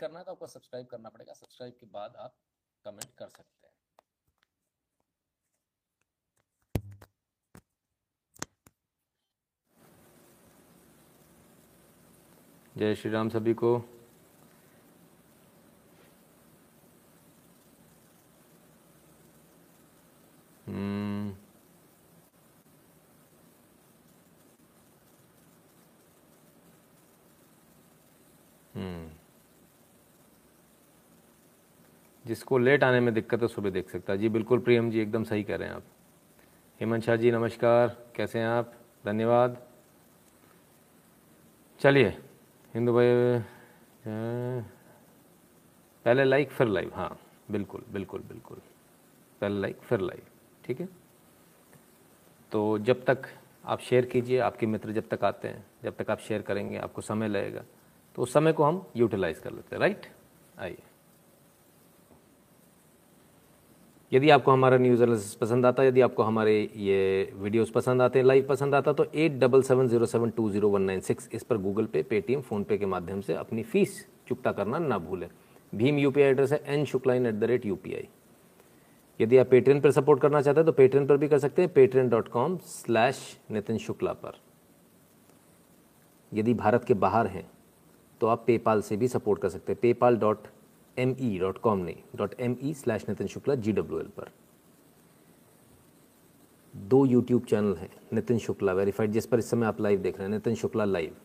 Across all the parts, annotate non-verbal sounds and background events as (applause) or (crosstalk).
करना है तो आपको सब्सक्राइब करना पड़ेगा। सब्सक्राइब के बाद आप कमेंट कर सकते हैं। जय श्री राम सभी को। जिसको लेट आने में दिक्कत है सुबह देख सकता है। जी, बिल्कुल, प्रियम जी, एकदम सही कह रहे हैं आप। हेमंत शाह जी, नमस्कार। कैसे हैं आप? धन्यवाद। चलिए, हिंदू भाई पहले लाइक, फिर लाइव। हाँ बिल्कुल बिल्कुल बिल्कुल। पहले लाइक, फिर लाइव। ठीक है? तो जब तक आप शेयर कीजिए, आपके मित्र जब तक आते हैं, जब तक आप शेयर करेंगे, आपको समय लगेगा तो उस समय को हम यूटिलाइज कर लेते हैं, राइट? आइए। यदि आपको हमारा न्यूज़ एनालिसिस पसंद आता है यदि आपको हमारे ये वीडियोस पसंद आते हैं लाइव पसंद आता तो eight double seven zero seven two zero one nine six इस पर गूगल पे पेटीएम फ़ोनपे के माध्यम से अपनी फ़ीस चुकता करना ना भूलें। भीम यूपीआई एड्रेस है एन शुक्लाइन एट द रेट यू यदि आप पेट्रियन पर सपोर्ट करना चाहते हैं तो पेट्रियन पर भी कर सकते हैं Patreon dot com slash Nitin Shukla पर। यदि भारत के बाहर हैं तो आप पेपाल से भी सपोर्ट कर सकते हैं PayPal dot M E dot com नहीं, dot M E slash Nitin Shukla G W L पर। दो यूट्यूब चैनल हैं, नितिन शुक्ला वेरीफाइड जिस पर इस समय आप लाइव देख रहे हैं, नितिन शुक्ला लाइव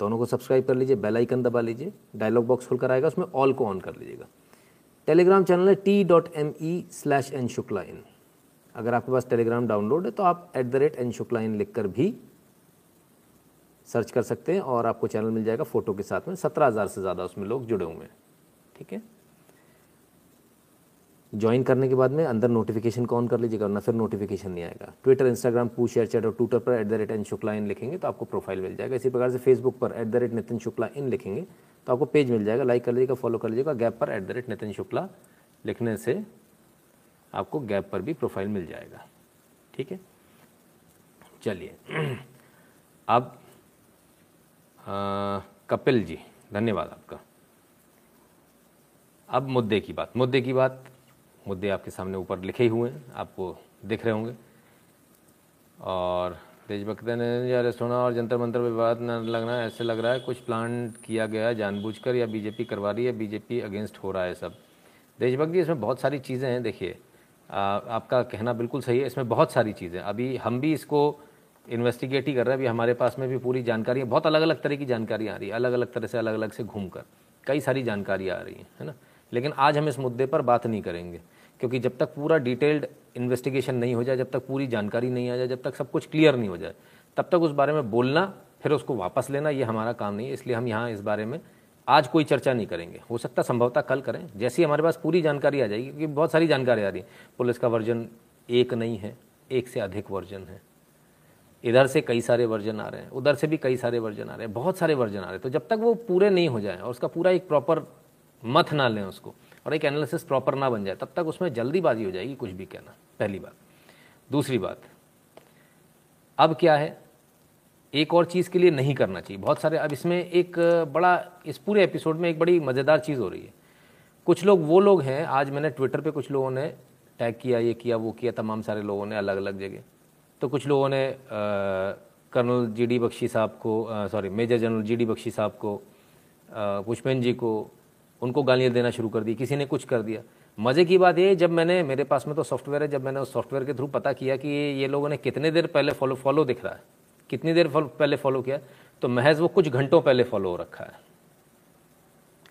दोनों को सब्सक्राइब कर लीजिए बेल आइकन दबा लीजिए डायलॉग बॉक्स खुलकर आएगा, उसमें ऑल को ऑन कर लीजिएगा। टेलीग्राम चैनल है T dot M E slash N Shukla in. अगर आपके पास टेलीग्राम डाउनलोड है तो आप at the rate N Shukla in लिख कर भी सर्च कर सकते हैं और आपको चैनल मिल जाएगा फ़ोटो के साथ में, सत्रह हज़ार से ज़्यादा उसमें लोग जुड़े हुए हैं। ठीक है? ज्वाइन करने के बाद में अंदर नोटिफिकेशन को ऑन कर लीजिएगा? वरना फिर नोटिफिकेशन नहीं आएगा। ट्विटर इंस्टाग्राम पू शेयर चैट और ट्विटर पर at the rate N Shukla in लिखेंगे तो आपको प्रोफ़ाइल मिल जाएगा। इसी प्रकार से फेसबुक पर at the rate Nitin Shukla in लिखेंगे तो आपको पेज मिल जाएगा। लाइक कर लीजिएगा फॉलो कर लीजिएगा। गैप पर at the rate Nitin Shukla लिखने से आपको गैप पर भी प्रोफ़ाइल मिल जाएगा। ठीक है? चलिए। (clears throat) अब कपिल जी, धन्यवाद आपका। अब मुद्दे की बात। मुद्दे की बात, मुद्दे आपके सामने ऊपर लिखे हुए हैं, आपको दिख रहे होंगे। और देशभक्त ने यार सुना और जंतर मंतर विवाद न लगना, ऐसे लग रहा है कुछ प्लान किया गया है जानबूझकर या बीजेपी करवा रही है बीजेपी अगेंस्ट हो रहा है सब। देशभक्त जी इसमें बहुत सारी चीज़ें हैं, देखिए। आपका कहना बिल्कुल सही है, इसमें बहुत सारी चीज़ें अभी हम भी इसको इन्वेस्टिगेट ही कर रहे हैं, अभी हमारे पास में भी पूरी जानकारी है, बहुत अलग अलग तरह की जानकारी आ रही है अलग अलग तरह से अलग अलग से घूम कर कई सारी जानकारी आ रही है है ना? लेकिन आज हम इस मुद्दे पर बात नहीं करेंगे, क्योंकि जब तक पूरा डिटेल्ड इन्वेस्टिगेशन नहीं हो जाए, जब तक पूरी जानकारी नहीं आ जाए, जब तक सब कुछ क्लियर नहीं हो जाए, तब तक उस बारे में बोलना, फिर उसको वापस लेना, ये हमारा काम नहीं है। इसलिए हम यहाँ इस बारे में आज कोई चर्चा नहीं करेंगे। हो सकता संभवतः कल करें। जैसे ही हमारे पास पूरी जानकारी आ जाएगी, क्योंकि बहुत सारी जानकारी आ रही है। पुलिस का वर्जन एक नहीं है, एक से अधिक वर्जन है। इधर से कई सारे वर्जन आ रहे हैं, उधर से भी कई सारे वर्जन आ रहे हैं, बहुत सारे वर्जन आ रहे हैं। तो जब तक वो पूरे नहीं हो जाए और उसका पूरा एक प्रॉपर मथ ना लें उसको और एक एनालिसिस प्रॉपर ना बन जाए, तब तक उसमें जल्दीबाजी हो जाएगी, कुछ भी कहना, पहली बात। दूसरी बात, अब क्या है? एक और चीज़ के लिए नहीं करना चाहिए। बहुत सारे, अब इसमें एक बड़ा, इस पूरे एपिसोड में एक बड़ी मज़ेदार चीज़ हो रही है। कुछ लोग, वो लोग हैं, आज मैंने ट्विटर पे कुछ लोगों ने टैग किया, ये किया, वो किया, तमाम सारे लोगों ने अलग अलग जगह। तो कुछ लोगों ने कर्नल जी डी बख्शी साहब को sorry major general G D Bakshi साहब को पुष्पेन जी को उनको गालियाँ देना शुरू कर दी, किसी ने कुछ कर दिया। मज़े की बात ये, जब मैंने, मेरे पास में तो सॉफ्टवेयर है, जब मैंने उस सॉफ्टवेयर के थ्रू पता किया कि ये लोगों ने कितने देर पहले फॉलो फॉलो दिख रहा है, कितनी देर पहले फॉलो किया तो महज वो कुछ घंटों पहले फॉलो हो रखा है।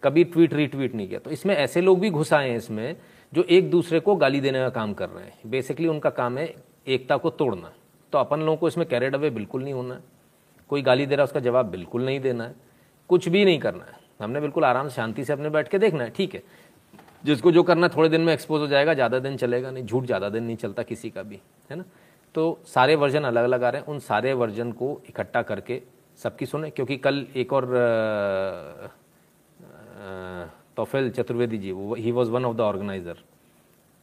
कभी ट्वीट रीट्वीट नहीं किया। तो इसमें ऐसे लोग भी घुस आए हैं इसमें, जो एक दूसरे को गाली देने का काम कर रहे हैं। बेसिकली उनका काम है एकता को तोड़ना। तो अपन लोगों को इसमें कैरेड अवे बिल्कुल नहीं होना है। कोई गाली दे रहा है, उसका जवाब बिल्कुल नहीं देना है। कुछ भी नहीं करना है। हमने बिल्कुल आराम से शांति से अपने बैठ के देखना है, ठीक है। जिसको जो करना थोड़े दिन में एक्सपोज हो जाएगा, ज़्यादा दिन चलेगा नहीं, झूठ ज़्यादा दिन नहीं चलता किसी का भी, है ना? तो सारे वर्जन अलग अलग आ रहे हैं, उन सारे वर्जन को इकट्ठा करके सबकी सुने, क्योंकि कल एक और तोफेल चतुर्वेदी जी, वो he was one of the organizer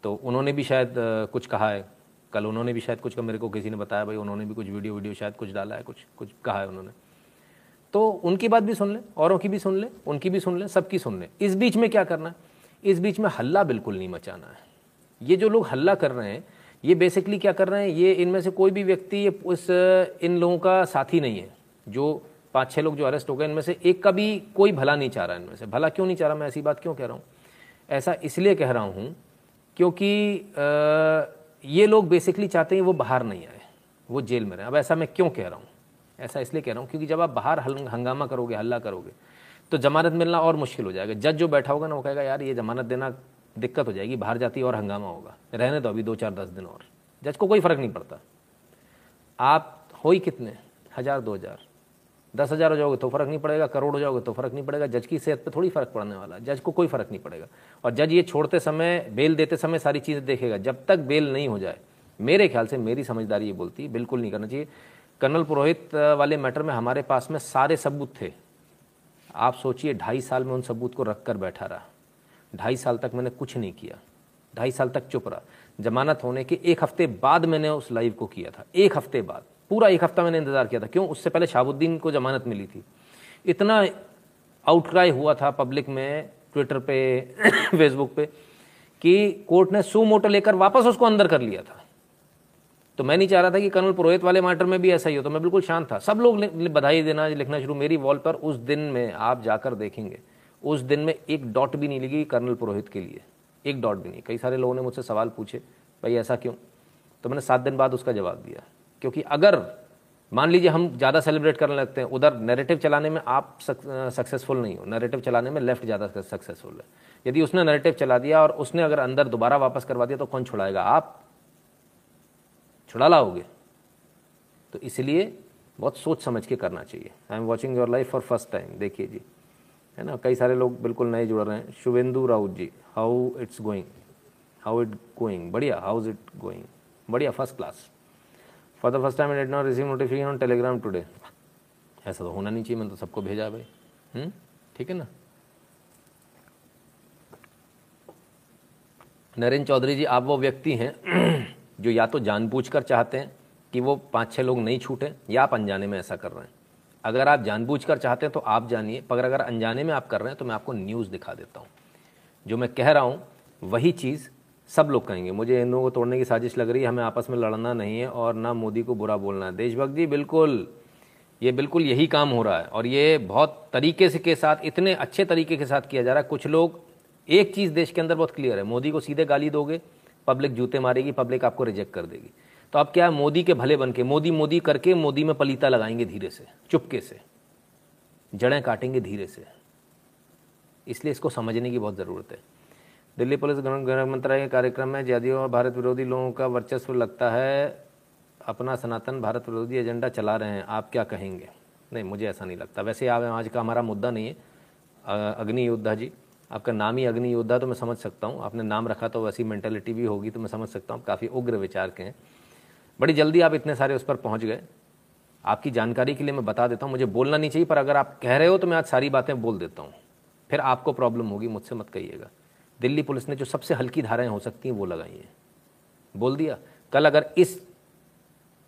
तो उन्होंने भी शायद कुछ कहा है। कल उन्होंने भी शायद कुछ का मेरे को किसी ने बताया, भाई उन्होंने भी कुछ वीडियो वीडियो शायद कुछ डाला है, कुछ कुछ कहा है उन्होंने। तो उनकी बात भी सुन ले, औरों की भी सुन ले, उनकी भी सुन ले, सबकी सुन ले। इस बीच में क्या करना है? इस बीच में हल्ला बिल्कुल नहीं मचाना है। ये जो लोग हल्ला कर रहे हैं, ये बेसिकली क्या कर रहे हैं? ये इनमें से कोई भी व्यक्ति, ये उस इन लोगों का साथी नहीं है। जो पाँच छः लोग जो अरेस्ट हो गए, इनमें से एक का भी कोई भला नहीं चाह रहा इनमें से। भला क्यों नहीं चाह रहा? मैं ऐसी बात क्यों कह रहा हूँ? ऐसा इसलिए कह रहा हूँ क्योंकि ये लोग बेसिकली चाहते हैं वो बाहर नहीं आए, वो जेल में रहे। अब ऐसा मैं क्यों कह रहा हूँ? ऐसा इसलिए कह रहा हूँ क्योंकि जब आप बाहर हंगामा करोगे, हल्ला करोगे तो जमानत मिलना और मुश्किल हो जाएगा। जज जो बैठा होगा ना, वो कहेगा, यार, ये जमानत देना दिक्कत हो जाएगी, बाहर जाती और हंगामा होगा। रहने दो अभी दो चार दस दिन और। जज को कोई फ़र्क नहीं पड़ता। आप हो ही कितने? हज़ार, दो हज़ार। दस हज़ार हो जाओगे तो फ़र्क नहीं पड़ेगा, करोड़ हो जाओगे तो फ़र्क नहीं पड़ेगा। जज की सेहत पे थोड़ी फ़र्क पड़ने वाला जज को कोई फ़र्क नहीं पड़ेगा। और जज ये छोड़ते समय, बेल देते समय सारी चीज़ें देखेगा। जब तक बेल नहीं हो जाए, मेरे ख्याल से मेरी समझदारी ये बोलती है, बिल्कुल नहीं करना चाहिए। कर्नल पुरोहित वाले मैटर में हमारे पास में सारे सबूत थे। आप सोचिए, ढाई साल में उन सबूत को रख कर बैठा रहा। ढाई साल तक मैंने कुछ नहीं किया। ढाई साल तक चुप रहा। जमानत होने के एक हफ़्ते बाद मैंने उस लाइव को किया था। एक हफ़्ते बाद। पूरा एक हफ़्ता मैंने इंतज़ार किया था। क्यों? उससे पहले शाहबुद्दीन को जमानत मिली थी। इतना आउटक्राई हुआ था पब्लिक में, ट्विटर पे, (coughs) फेसबुक पे, कि कोर्ट ने सू मोटो लेकर वापस उसको अंदर कर लिया था। तो मैं नहीं चाह रहा था कि कर्नल पुरोहित वाले मैटर में भी ऐसा ही हो तो मैं बिल्कुल शांत था। सब लोग बधाई देना, लिखना शुरू। मेरी वॉल पर उस दिन में आप जाकर देखेंगे, उस दिन में एक डॉट भी नहीं लगी कर्नल पुरोहित के लिए। एक डॉट भी नहीं। कई सारे लोगों ने मुझसे सवाल पूछे, भाई, ऐसा क्यों? तो मैंने सात दिन बाद उसका जवाब दिया, क्योंकि अगर, मान लीजिए हम ज़्यादा सेलिब्रेट करने लगते हैं, उधर नैरेटिव चलाने में आप सक्सेसफुल नहीं हो। नैरेटिव चलाने में लेफ़्ट ज़्यादा सक्सेसफुल है। यदि उसने नैरेटिव चला दिया और उसने अगर अंदर दोबारा वापस करवा दिया तो कौन छुड़ाएगा? आप छुड़ा लाओगे? तो इसलिए बहुत सोच समझ के करना चाहिए। I am watching your life for first time देखिए जी। है ना? कई सारे लोग बिल्कुल नए जुड़ रहे हैं। Shubhendu Raut ji how it's going how it going बढ़िया हाउ इज़ इट गोइंग बढ़िया first class for the first time did not receive notification on Telegram today ऐसा तो होना नहीं चाहिए, मैंने तो सबको भेजा भाई। हम्म? ठीक है ना? नरेंद्र चौधरी जी, आप वो व्यक्ति हैं। जो या तो जानबूझकर चाहते हैं कि वो पाँच छः लोग नहीं छूटें, या आप अनजाने में ऐसा कर रहे हैं। अगर आप जानबूझकर चाहते हैं तो आप जानिए, पर अगर अनजाने में आप कर रहे हैं तो मैं आपको न्यूज़ दिखा देता हूँ। जो मैं कह रहा हूँ, वही चीज़ सब लोग कहेंगे, मुझे हिंदुओं को तोड़ने की साजिश लग रही है, हमें आपस में लड़ना नहीं है और ना मोदी को बुरा बोलना है। देशभक्त जी, बिल्कुल। ये बिल्कुल यही काम हो रहा है और ये बहुत तरीके से के साथ, इतने अच्छे तरीके के साथ किया जा रहा है। कुछ लोग, एक चीज़ देश के अंदर बहुत क्लियर है, मोदी को सीधे गाली दोगे पब्लिक जूते मारेगी, पब्लिक आपको रिजेक्ट कर देगी। तो आप क्या मोदी के भले बन के मोदी मोदी करके मोदी में पलीता लगाएँगे धीरे से, चुपके से। जड़ें काटेंगे धीरे से। इसलिए इसको समझने की बहुत ज़रूरत है। दिल्ली पुलिस गृह मंत्रालय के कार्यक्रम में जदयू और भारत विरोधी लोगों का वर्चस्व लगता है। अपना सनातन भारत विरोधी एजेंडा चला रहे हैं, आप क्या कहेंगे? नहीं, मुझे ऐसा नहीं लगता। वैसे आज का हमारा मुद्दा नहीं है अग्नि योद्धा जी। आपका नाम ही अग्नि योद्धा तो मैं समझ सकता हूँ। आपने नाम रखा तो वैसी मेंटेलिटी भी होगी तो मैं समझ सकता हूँ। काफ़ी उग्र विचार के हैं। बड़ी जल्दी आप इतने सारे उस पर पहुँच गए। आपकी जानकारी के लिए मैं बता देता हूँ। मुझे बोलना नहीं चाहिए, पर अगर आप कह रहे हो तो मैं आज सारी बातें बोल देता हूँ। फिर आपको प्रॉब्लम होगी, मुझसे मत कहिएगा। दिल्ली पुलिस ने जो सबसे हल्की धाराएँ हो सकती हैं, वो लगाई हैं। बोल दिया। कल अगर इस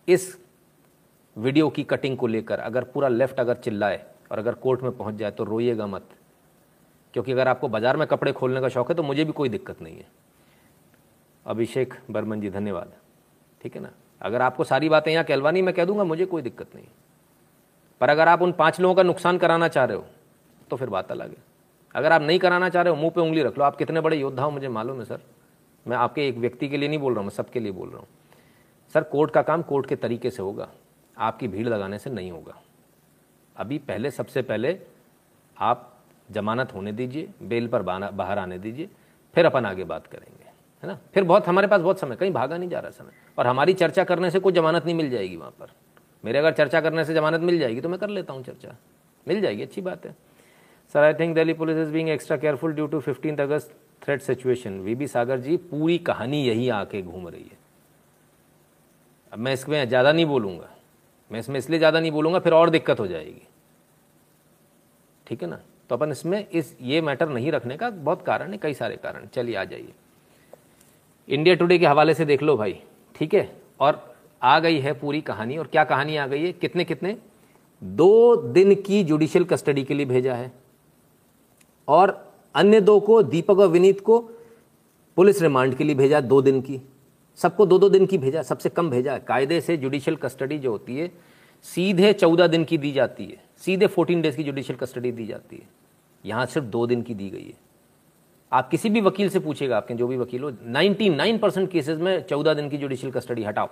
इस वीडियो की कटिंग को लेकर अगर पूरा लेफ़्ट अगर चिल्लाए और अगर कोर्ट में पहुँच जाए तो रोइएगा मत। क्योंकि अगर आपको बाज़ार में कपड़े खोलने का शौक है तो मुझे भी कोई दिक्कत नहीं है। अभिषेक बर्मन जी, धन्यवाद। ठीक है ना? अगर आपको सारी बातें यहाँ कहलवानी मैं कह दूँगा, मुझे कोई दिक्कत नहीं। पर अगर आप उन पाँच लोगों का नुकसान कराना चाह रहे हो तो फिर बात अलग है। अगर आप नहीं कराना चाह रहे हो, मुँह पे उंगली रख लो। आप कितने बड़े योद्धा हो, मुझे मालूम है, सर। मैं आपके एक व्यक्ति के लिए नहीं बोल रहा हूँ, मैं सबके लिए बोल रहा हूँ। सर, कोर्ट का काम कोर्ट के तरीके से होगा। आपकी भीड़ लगाने से नहीं होगा। अभी पहले, सबसे पहले आप जमानत होने दीजिए, बेल पर बाहर आने दीजिए, फिर अपन आगे बात करेंगे, है ना? फिर बहुत, हमारे पास बहुत समय, कहीं भागा नहीं जा रहा समय। और हमारी चर्चा करने से कोई जमानत नहीं मिल जाएगी वहाँ पर। मेरे अगर चर्चा करने से जमानत मिल जाएगी तो मैं कर लेता हूँ चर्चा। मिल जाएगी, अच्छी बात है। Sir I think Delhi police is being extra careful due to fifteen August threat situation V Sagar ji, पूरी कहानी यही आके घूम रही है। अब मैं इसमें ज़्यादा नहीं बोलूँगा। मैं इसमें इसलिए ज़्यादा नहीं बोलूँगा, फिर और दिक्कत हो जाएगी। ठीक है ना? तो अपन इसमें इस, ये मैटर नहीं रखने का बहुत कारण है, कई सारे कारण। चलिए, आ जाइए। इंडिया टुडे के हवाले से देख लो भाई, ठीक है? और आ गई है पूरी कहानी, और क्या कहानी आ गई है? कितने कितने? दो दिन की जुडिशियल कस्टडी के लिए भेजा है। और अन्य दो को, दीपक और विनीत को, पुलिस रिमांड के लिए भेजा दो दिन की। सबको दो दो दिन की भेजा, सबसे कम भेजा कायदे से जुडिशियल कस्टडी जो होती है सीधे चौदह दिन की दी जाती है। सीधे फोर्टीन डेज़ की जुडिशियल कस्टडी दी जाती है। यहाँ सिर्फ़ दो दिन की दी गई है। आप किसी भी वकील से पूछेगा आपके जो भी वकील हो 99 परसेंट केसेज में चौदह दिन की जुडिशियल कस्टडी हटाओ।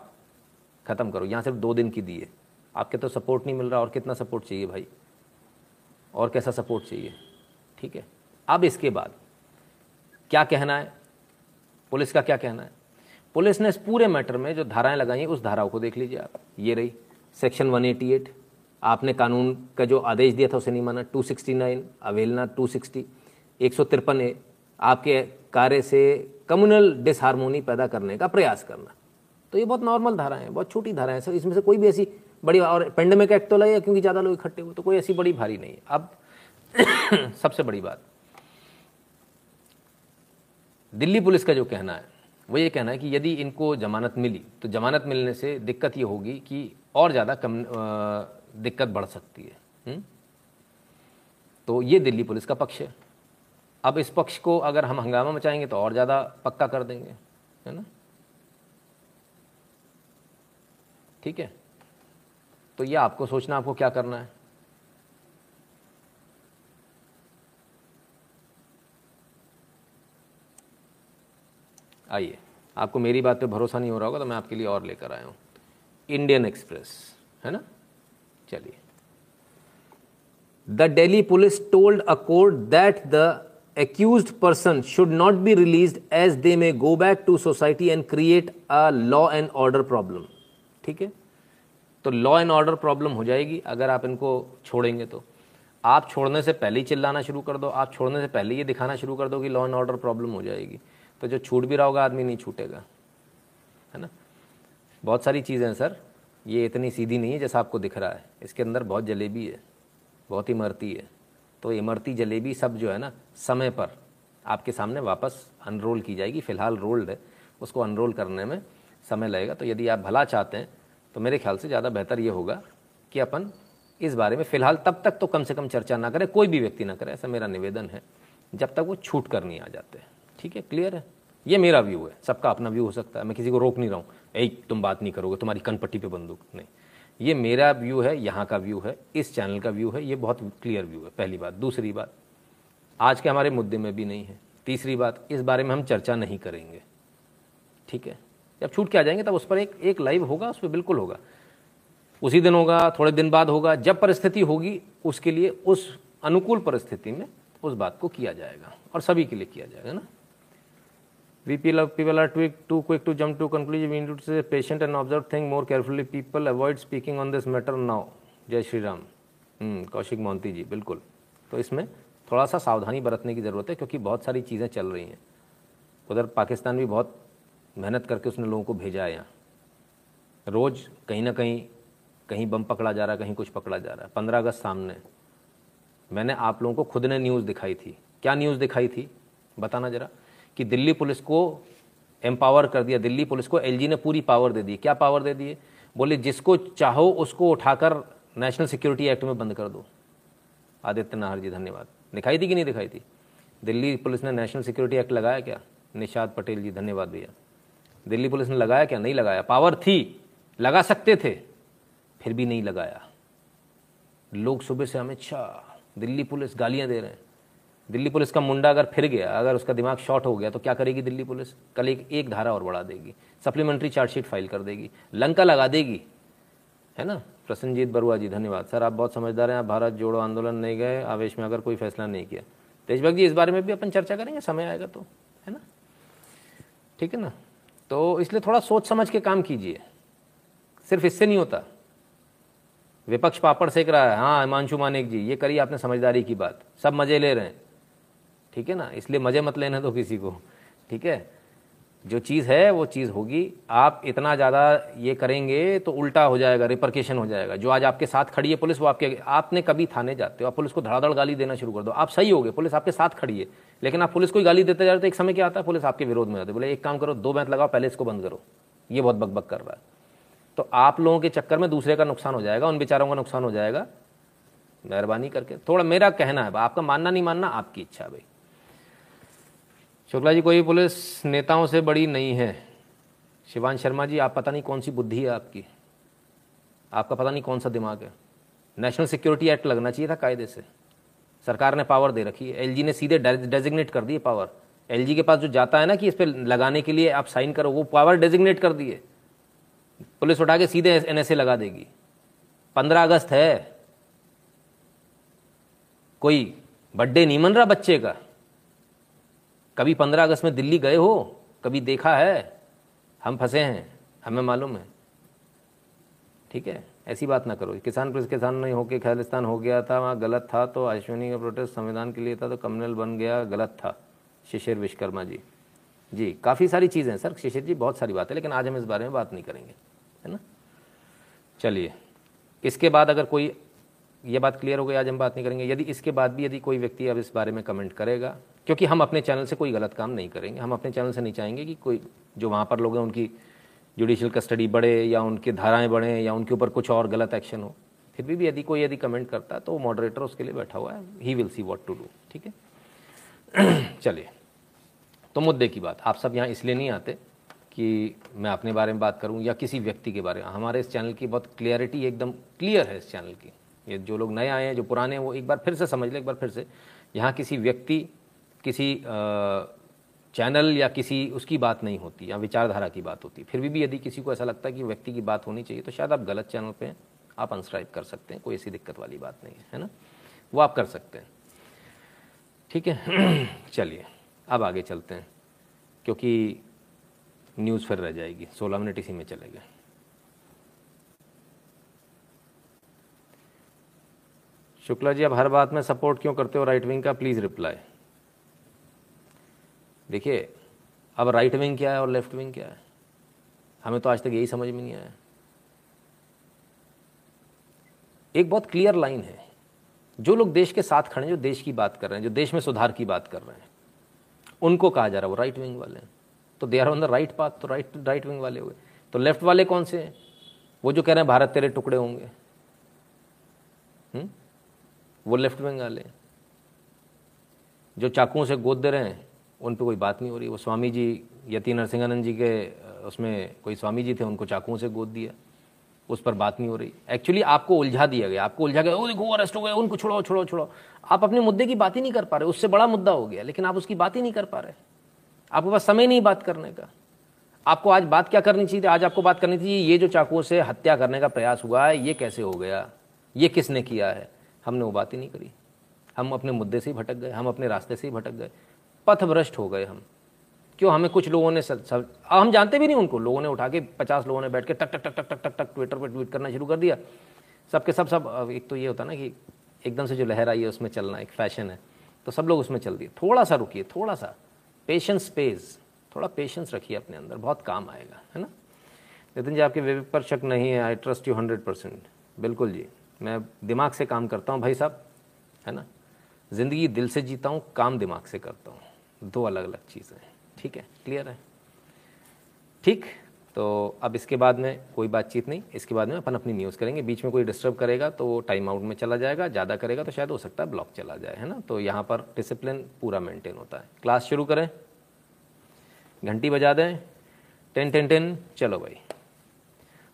खत्म करो। यहाँ सिर्फ़ दो दिन की दी है। आपके तो सपोर्ट नहीं मिल रहा, और कितना सपोर्ट चाहिए भाई? और कैसा सपोर्ट चाहिए? ठीक है। अब इसके बाद क्या कहना है? पुलिस का क्या कहना है? पुलिस ने इस पूरे मैटर में जो धाराएँ लगाई उस धाराओं को देख लीजिए आप। ये रही सेक्शन 188 आपने कानून का जो आदेश दिया था उसे नहीं माना। 269 अवेलना 260 एक सौ तिरपन ए, आपके कार्य से कम्युनल डिसहारमोनी पैदा करने का प्रयास करना। तो ये बहुत नॉर्मल धाराएँ हैं, बहुत छोटी धाराएँ हैं। सर, इसमें से कोई भी ऐसी बड़ी, और पेंडेमिक एक्ट तो लगे क्योंकि ज़्यादा लोग इकट्ठे हुए तो कोई ऐसी बड़ी भारी नहीं अब (coughs) सबसे बड़ी बात। दिल्ली पुलिस का जो कहना है, वो ये कहना है कि यदि इनको जमानत मिली तो जमानत मिलने से दिक्कत ये होगी कि और ज़्यादा कम दिक्कत बढ़ सकती है। हुँ? तो ये दिल्ली पुलिस का पक्ष है। अब इस पक्ष को अगर हम हंगामा मचाएँगे तो और ज़्यादा पक्का कर देंगे, है ना? ठीक है? तो ये आपको सोचना, आपको क्या करना है? आइए, आपको मेरी बात पे भरोसा नहीं हो रहा होगा तो मैं आपके लिए और लेकर आया हूँ। इंडियन एक्सप्रेस है ना? चलिए। The Delhi police told a court that the accused person should not be released as they may go back to society and create a law and order problem. ठीक है? तो लॉ एंड ऑर्डर प्रॉब्लम हो जाएगी अगर आप इनको छोड़ेंगे तो। आप छोड़ने से पहले ही चिल्लाना शुरू कर दो। आप छोड़ने से पहले ये दिखाना शुरू कर दो कि लॉ एंड ऑर्डर प्रॉब्लम हो जाएगी। तो जो छूट भी रहा होगा, आदमी नहीं छूटेगा। है ना? बहुत सारी चीज़ें हैं, सर। ये इतनी सीधी नहीं है जैसा आपको दिख रहा है। इसके अंदर बहुत जलेबी है, बहुत इमरती है। तो इमरती जलेबी सब जो है ना, समय पर आपके सामने वापस अनरोल की जाएगी। फ़िलहाल रोल्ड है, उसको अनरोल करने में समय लगेगा। तो यदि आप भला चाहते हैं तो मेरे ख्याल से ज़्यादा बेहतर ये होगा कि अपन इस बारे में फ़िलहाल तब तक तो कम से कम चर्चा ना करें, कोई भी व्यक्ति ना करे। ऐसा मेरा निवेदन है, जब तक वो छूट कर नहीं आ जाते। ठीक है, क्लियर है? ये मेरा व्यू है। सबका अपना व्यू हो सकता है। मैं किसी को रोक नहीं रहा हूँ। ए, तुम बात नहीं करोगे। तुम्हारी कनपट्टी पे बंदूक। नहीं। ये मेरा व्यू है, यहाँ का व्यू है, इस चैनल का व्यू है, ये बहुत क्लियर व्यू है। पहली बात। दूसरी बात, आज के हमारे मुद्दे में भी नहीं है। तीसरी बात, इस बारे में हम चर्चा नहीं करेंगे। ठीक है? जब छूट के आ जाएँगे, तब उस पर एक एक लाइव होगा, उस पर बिल्कुल होगा। उसी दिन होगा, थोड़े दिन बाद होगा। जब परिस्थिति होगी, उसके लिए उस अनुकूल परिस्थिति में उस बात को किया जाएगा। और सभी के लिए किया जाएगा ना? We people, are too, too quick to jump to conclusion. We need to stay patient and observe things more carefully. People speaking on this matter now. जय श्री राम कौशिक मोहंती जी बिल्कुल तो इसमें थोड़ा सा सावधानी बरतने की ज़रूरत है क्योंकि बहुत सारी चीज़ें चल रही हैं। उधर पाकिस्तान भी बहुत मेहनत करके उसने लोगों को भेजा है यहाँ। रोज़ कहीं ना कहीं कहीं बम पकड़ा जा रहा है कहीं कुछ पकड़ा जा रहा है। पंद्रह अगस्त सामने। मैंने आप लोगों को खुद ने न्यूज़ दिखाई थी। क्या न्यूज़ दिखाई थी? बताना ज़रा। कि दिल्ली पुलिस को एम्पावर कर दिया, दिल्ली पुलिस को एलजी ने पूरी पावर दे दी। क्या पावर दे दिए बोले, जिसको चाहो उसको उठाकर नेशनल सिक्योरिटी एक्ट में बंद कर दो। आदित्य नाहर जी, धन्यवाद। दिखाई थी कि नहीं दिखाई थी? दिल्ली पुलिस ने नेशनल सिक्योरिटी एक्ट लगाया क्या? निषाद पटेल जी, धन्यवाद भैया। दिल्ली पुलिस ने लगाया क्या? नहीं लगाया। पावर थी। लगा सकते थे, फिर भी नहीं लगाया। लोग सुबह से अमित शाह दिल्ली पुलिस गालियाँ दे रहे हैं। दिल्ली पुलिस का मुंडा अगर फिर गया, अगर उसका दिमाग शॉर्ट हो गया तो क्या करेगी दिल्ली पुलिस? कल एक एक धारा और बढ़ा देगी। सप्लीमेंट्री चार्जशीट फ़ाइल कर देगी। लंका लगा देगी। है ना? प्रसन्नजीत बरुआ जी, धन्यवाद। सर, आप बहुत समझदार हैं, आप भारत जोड़ो आंदोलन नहीं गए, आवेश में अगर कोई फैसला नहीं किया। देशभक्त जी, इस बारे में भी अपन चर्चा करेंगे, समय आएगा तो। है ना? ठीक है ना? तो इसलिए थोड़ा सोच समझ के काम कीजिए। सिर्फ़ इससे नहीं होता। विपक्ष पापड़ सेक रहा है। हाँ हिमांशु मानिक जी, ये करिए आपने समझदारी की बात। सब मज़े ले रहे हैं। ठीक है ना? इसलिए मज़े मत लेने दो किसी को, ठीक है? जो चीज़ है, वो चीज़ होगी। आप इतना ज़्यादा ये करेंगे तो उल्टा हो जाएगा रिपरकेशन हो जाएगा। जो आज आपके साथ खड़ी है, पुलिस वो आपके, आपने कभी थाने जाते हो। आप पुलिस को धड़ाधड़ गाली देना शुरू कर दो। आप सही हो गए, पुलिस आपके साथ खड़ी है। लेकिन आप पुलिस को ही गाली देते जा रहे तो एक समय क्या आता है? पुलिस आपके विरोध में आते बोले, एक काम करो, दो बैंत लगाओ, पहले इसको बंद करो। ये बहुत बकबक कर रहा है। तो आप लोगों के चक्कर में दूसरे का नुकसान हो जाएगा, उन बेचारों का नुकसान हो जाएगा। मेहरबानी करके। थोड़ा मेरा कहना है, आपका मानना नहीं मानना, आपकी इच्छा भाई। शुक्ला जी, कोई पुलिस नेताओं से बड़ी नहीं है। शिवान शर्मा जी, आप पता नहीं कौन सी बुद्धि है आपकी। आपका पता नहीं कौन सा दिमाग है। नेशनल सिक्योरिटी एक्ट लगना चाहिए था कायदे से। सरकार ने पावर दे रखी है। एलजी ने सीधे डेजिग्नेट कर दी पावर। एलजी के पास जो जाता है ना कि इस पर लगाने के लिए आप साइन करो, वो पावर डेजिग्नेट कर दिए पुलिस उठा के सीधे एनएसए लगा देगी। पंद्रह अगस्त है। कोई बर्थडे नहीं मन रहा बच्चे का। कभी पंद्रह अगस्त में दिल्ली गए हो? कभी देखा है? हम फंसे हैं, हमें मालूम है। ठीक है, ऐसी बात ना करो। किसान प्रेस किसान नहीं होके खालिस्तान हो गया था, वहाँ गलत था तो अश्विनी का प्रोटेस्ट संविधान के लिए था तो कम्युनल बन गया, गलत था। शिशिर विश्वकर्मा जी। जी, काफ़ी सारी चीज़ें सर, शिशिर जी, बहुत सारी बात है, लेकिन आज हम इस बारे में बात नहीं करेंगे, है ना? चलिए, इसके बाद अगर कोई, ये बात क्लियर हो गई, आज हम बात नहीं करेंगे। यदि इसके बाद भी यदि कोई व्यक्ति अब इस बारे में कमेंट करेगा क्योंकि हम अपने चैनल से कोई गलत काम नहीं करेंगे। हम अपने चैनल से नहीं चाहेंगे कि कोई जो वहाँ पर लोग हैं उनकी जुडिशियल कस्टडी बढ़े या उनकी धाराएँ बढ़ें या उनके ऊपर कुछ और गलत एक्शन हो। फिर भी, भी यदि कोई यदि कमेंट करता है तो मॉडरेटर उसके लिए बैठा हुआ है। He will see what to do ठीक है? (clears throat) चलिए तो मुद्दे की बात। आप सब यहाँ इसलिए नहीं आते कि मैं अपने बारे में बात करूँ या किसी व्यक्ति के बारे में। हमारे इस चैनल की बहुत क्लियरिटी एकदम क्लियर है इस चैनल की। ये जो लोग नए आए हैं जो पुराने हैं वो एक बार फिर से समझ लें एक बार फिर से। यहाँ किसी व्यक्ति किसी चैनल या किसी उसकी बात नहीं होती या विचारधारा की बात होती। फिर भी, भी यदि किसी को ऐसा लगता है कि व्यक्ति की बात होनी चाहिए तो शायद आप गलत चैनल पे हैं आप अनस्क्राइब कर सकते हैं कोई ऐसी दिक्कत वाली बात नहीं है है ना? वो आप कर सकते हैं। ठीक है? (clears throat) चलिए अब आगे चलते हैं क्योंकि न्यूज़ फिर रह जाएगी। सोलह मिनट इसी में चले गए। शुक्ला जी अब हर बात में सपोर्ट क्यों करते हो? राइट विंग का प्लीज़ रिप्लाई। देखिए, अब राइट विंग क्या है और लेफ़्ट विंग क्या है? हमें तो आज तक यही समझ में नहीं आया। एक बहुत क्लियर लाइन है। जो लोग देश के साथ खड़े हैं, जो देश की बात कर रहे हैं, जो देश में सुधार की बात कर रहे हैं, उनको कहा जा रहा है वो राइट विंग वाले। हैं तो they are on the right path तो राइट राइट विंग वाले हुए। तो लेफ़्ट वाले कौन से हैं? वो जो कह रहे हैं, भारत तेरे टुकड़े होंगे। हुँ? हम्म? वो लेफ़्ट विंग वाले जो चाकुओं से गोद दे रहे हैं उन पर कोई बात नहीं हो रही। वो स्वामी जी यति नरसिंहानंद जी के उसमें कोई स्वामी जी थे, उनको चाकुओं से गोद दिया। उस पर बात नहीं हो रही। एक्चुअली आपको उलझा दिया गया। आपको उलझा गया वो देखो अरेस्ट हो गए, उनको छोड़ो छोड़ो छोड़ो। आप अपने मुद्दे की बात ही नहीं कर पा रहे। उससे बड़ा मुद्दा हो गया, लेकिन आप उसकी बात ही नहीं कर पा रहे। आपके पास समय नहीं बात करने का। आपको आज बात क्या करनी चाहिए? आज आपको बात करनी चाहिए, ये जो चाकुओं से हत्या करने का प्रयास हुआ है, ये कैसे हो गया? ये किसने किया है? हमने वो बात ही नहीं करी। हम अपने मुद्दे से ही भटक गए, हम अपने रास्ते से ही भटक गए। पथभ्रष्ट हो गए हम। क्यों? हमें कुछ लोगों ने सब, सब हम जानते भी नहीं उनको। लोगों ने उठा के पचास लोगों ने बैठ के टक टक टक टक टक टक टक ट्विटर पर ट्वीट करना शुरू कर दिया। सबके सब सब एक तो ये होता ना कि एकदम से जो लहर आई है उसमें चलना एक फ़ैशन है। तो सब लोग उसमें चल दिए। थोड़ा सा रुकिए थोड़ा सा। पेशेंस पेज थोड़ा पेशेंस रखिए अपने अंदर। बहुत काम आएगा है ना? नितिन जी आपके विवेक पर शक नहीं है। I trust you hundred percent बिल्कुल जी। मैं दिमाग से काम करता हूँ भाई साहब है ना? ज़िंदगी दिल से जीता हूँ काम दिमाग से करता हूँ। दो अलग अलग चीज़ें हैं। ठीक है? क्लियर है? ठीक? तो अब इसके बाद में कोई बातचीत नहीं। इसके बाद में अपन अपनी न्यूज़ करेंगे। बीच में कोई डिस्टर्ब करेगा तो वो टाइम आउट में चला जाएगा। ज़्यादा करेगा तो शायद हो सकता है ब्लॉक चला जाए, है ना? तो यहाँ पर डिसिप्लिन पूरा मेंटेन होता है। क्लास शुरू करें। घंटी बजा दें। Ten ten ten. चलो भाई।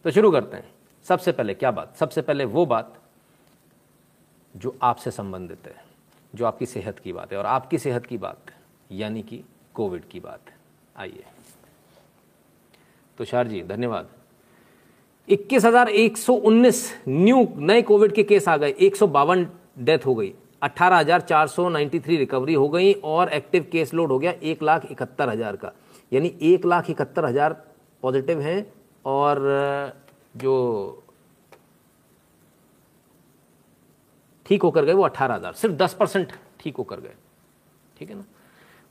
तो शुरू करते हैं। सबसे पहले क्या बात? सबसे पहले वो बात जो आपसे संबंधित है, जो आपकी सेहत की बात है। और आपकी सेहत की बात यानी कि कोविड की बात आइए। तुषार जी धन्यवाद। 21,119 न्यू नए कोविड के केस आ गए। एक सौ बावन डेथ हो गई। 18,493 रिकवरी हो गई और एक्टिव केस लोड हो गया एक लाख इकहत्तर हज़ार का। यानी एक लाख इकहत्तर हज़ार पॉजिटिव हैं और जो ठीक होकर गए वो अट्ठारह हज़ार सिर्फ़ दस परसेंट ठीक होकर गए। ठीक है ना?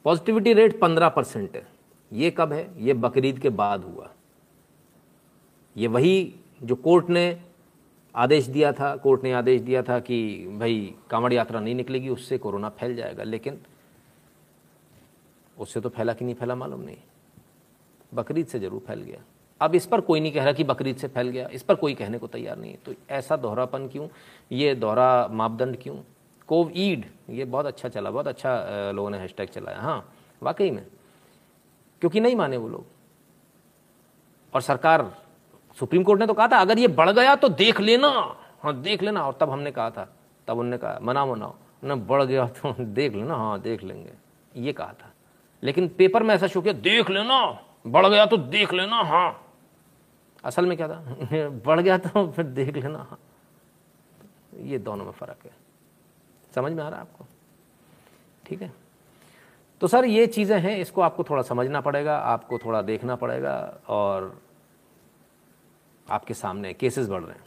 पॉजिटिविटी रेट पंद्रह परसेंट है। ये कब है? ये बकरीद के बाद हुआ। ये वही जो कोर्ट ने आदेश दिया था, कोर्ट ने आदेश दिया था कि भाई कांवड़ यात्रा नहीं निकलेगी, उससे कोरोना फैल जाएगा, लेकिन उससे तो फैला कि नहीं फैला मालूम नहीं। बकरीद से ज़रूर फैल गया। अब इस पर कोई नहीं कह रहा कि बकरीद से फैल गया। इस पर कोई कहने को तैयार नहीं है। तो ऐसा दोहरापन क्यों? ये दोहरा मापदंड क्यों? कोव ईड, ये बहुत अच्छा चला, बहुत अच्छा लोगों ने हैशटैग चलाया। हाँ वाकई में। क्योंकि नहीं माने वो लोग। और सरकार, सुप्रीम कोर्ट ने तो कहा था, अगर ये बढ़ गया तो देख लेना। हाँ देख लेना। और तब हमने कहा था, तब उनने कहा मना मनाओ। ना बढ़ गया (laughs) तो देख लेना। हाँ देख लेंगे। ये कहा था। लेकिन पेपर में ऐसा शो किया, देख लेना। बढ़ गया तो देख लेना। हाँ। असल में क्या था? (laughs) बढ़ गया तो फिर देख लेना। हाँ। ये दोनों में फ़र्क है। समझ में आ रहा है आपको? ठीक है? तो सर, ये चीज़ें हैं, इसको आपको थोड़ा समझना पड़ेगा, आपको थोड़ा देखना पड़ेगा, और आपके सामने केसेस बढ़ रहे हैं।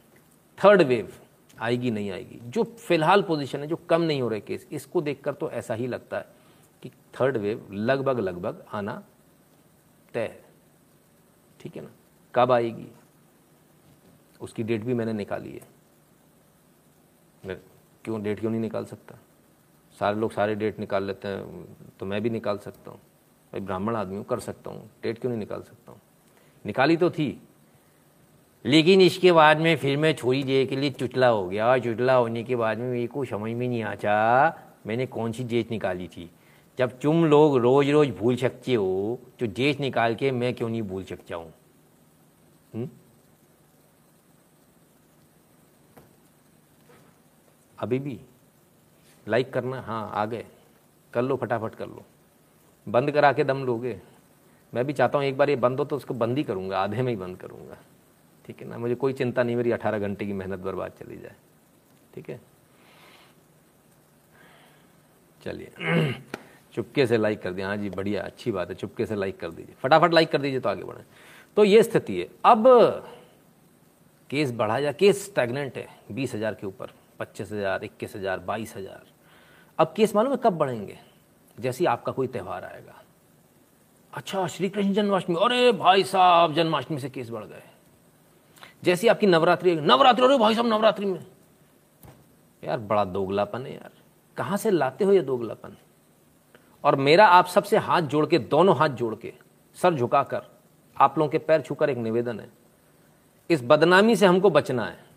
थर्ड वेव आएगी, नहीं आएगी? जो फ़िलहाल पोजीशन है, जो कम नहीं हो रहे केस इसको देखकर तो ऐसा ही लगता है कि थर्ड वेव लगभग लगभग आना तय है। ठीक है ना? कब आएगी? उसकी डेट भी मैंने निकाली है। क्यों डेट क्यों नहीं निकाल सकता? सारे लोग सारे डेट निकाल लेते हैं तो मैं भी निकाल सकता हूँ। भाई ब्राह्मण आदमी हूँ, कर सकता हूँ। डेट क्यों नहीं निकाल सकता हूँ? निकाली तो थी। लेकिन इसके बाद में फिर मैं छोड़ी देर के लिए चुटला हो गया। और चुटला होने के बाद में मेरे को समझ में नहीं आता मैंने कौन सी डेट निकाली थी? जब तुम लोग रोज रोज भूल सकते हो तो डेट निकाल के मैं क्यों नहीं भूल सकता हूँ? अभी भी। लाइक करना हाँ आ गए। कर लो, फटाफट कर लो। बंद करा के दम लोगे। मैं भी चाहता हूँ एक बार ये बंद हो तो उसको बंद ही करूँगा, आधे में ही बंद करूँगा। ठीक है ना? मुझे कोई चिंता नहीं, मेरी अठारह घंटे की मेहनत बर्बाद चली जाए। ठीक है? चलिए। (clears throat) चुपके से लाइक कर दिया। हाँ जी, बढ़िया, अच्छी बात है। चुपके से लाइक कर दीजिए। फटाफट लाइक कर दीजिए तो आगे बढ़े। तो ये स्थिति है। अब केस बढ़ा जा केस स्टैगनेंट है, बीस हज़ार के ऊपर। पच्चीस हज़ार, इक्कीस हज़ार, बाईस हज़ार। अब केस मालूम है कब बढ़ेंगे? जैसे आपका कोई त्यौहार आएगा। अच्छा श्री कृष्ण जन्माष्टमी। अरे भाई साहब, जन्माष्टमी से केस बढ़ गए। जैसी आपकी नवरात्रि नवरात्रि, अरे भाई साहब, नवरात्रि में। यार, बड़ा दोगलापन है यार। कहाँ से लाते हो ये दोगलापन? और मेरा आप सबसे हाथ जोड़ के, दोनों हाथ जोड़ के, सर झुकाकर, आप लोगों के पैर छूकर एक निवेदन है। इस बदनामी से हमको बचना है।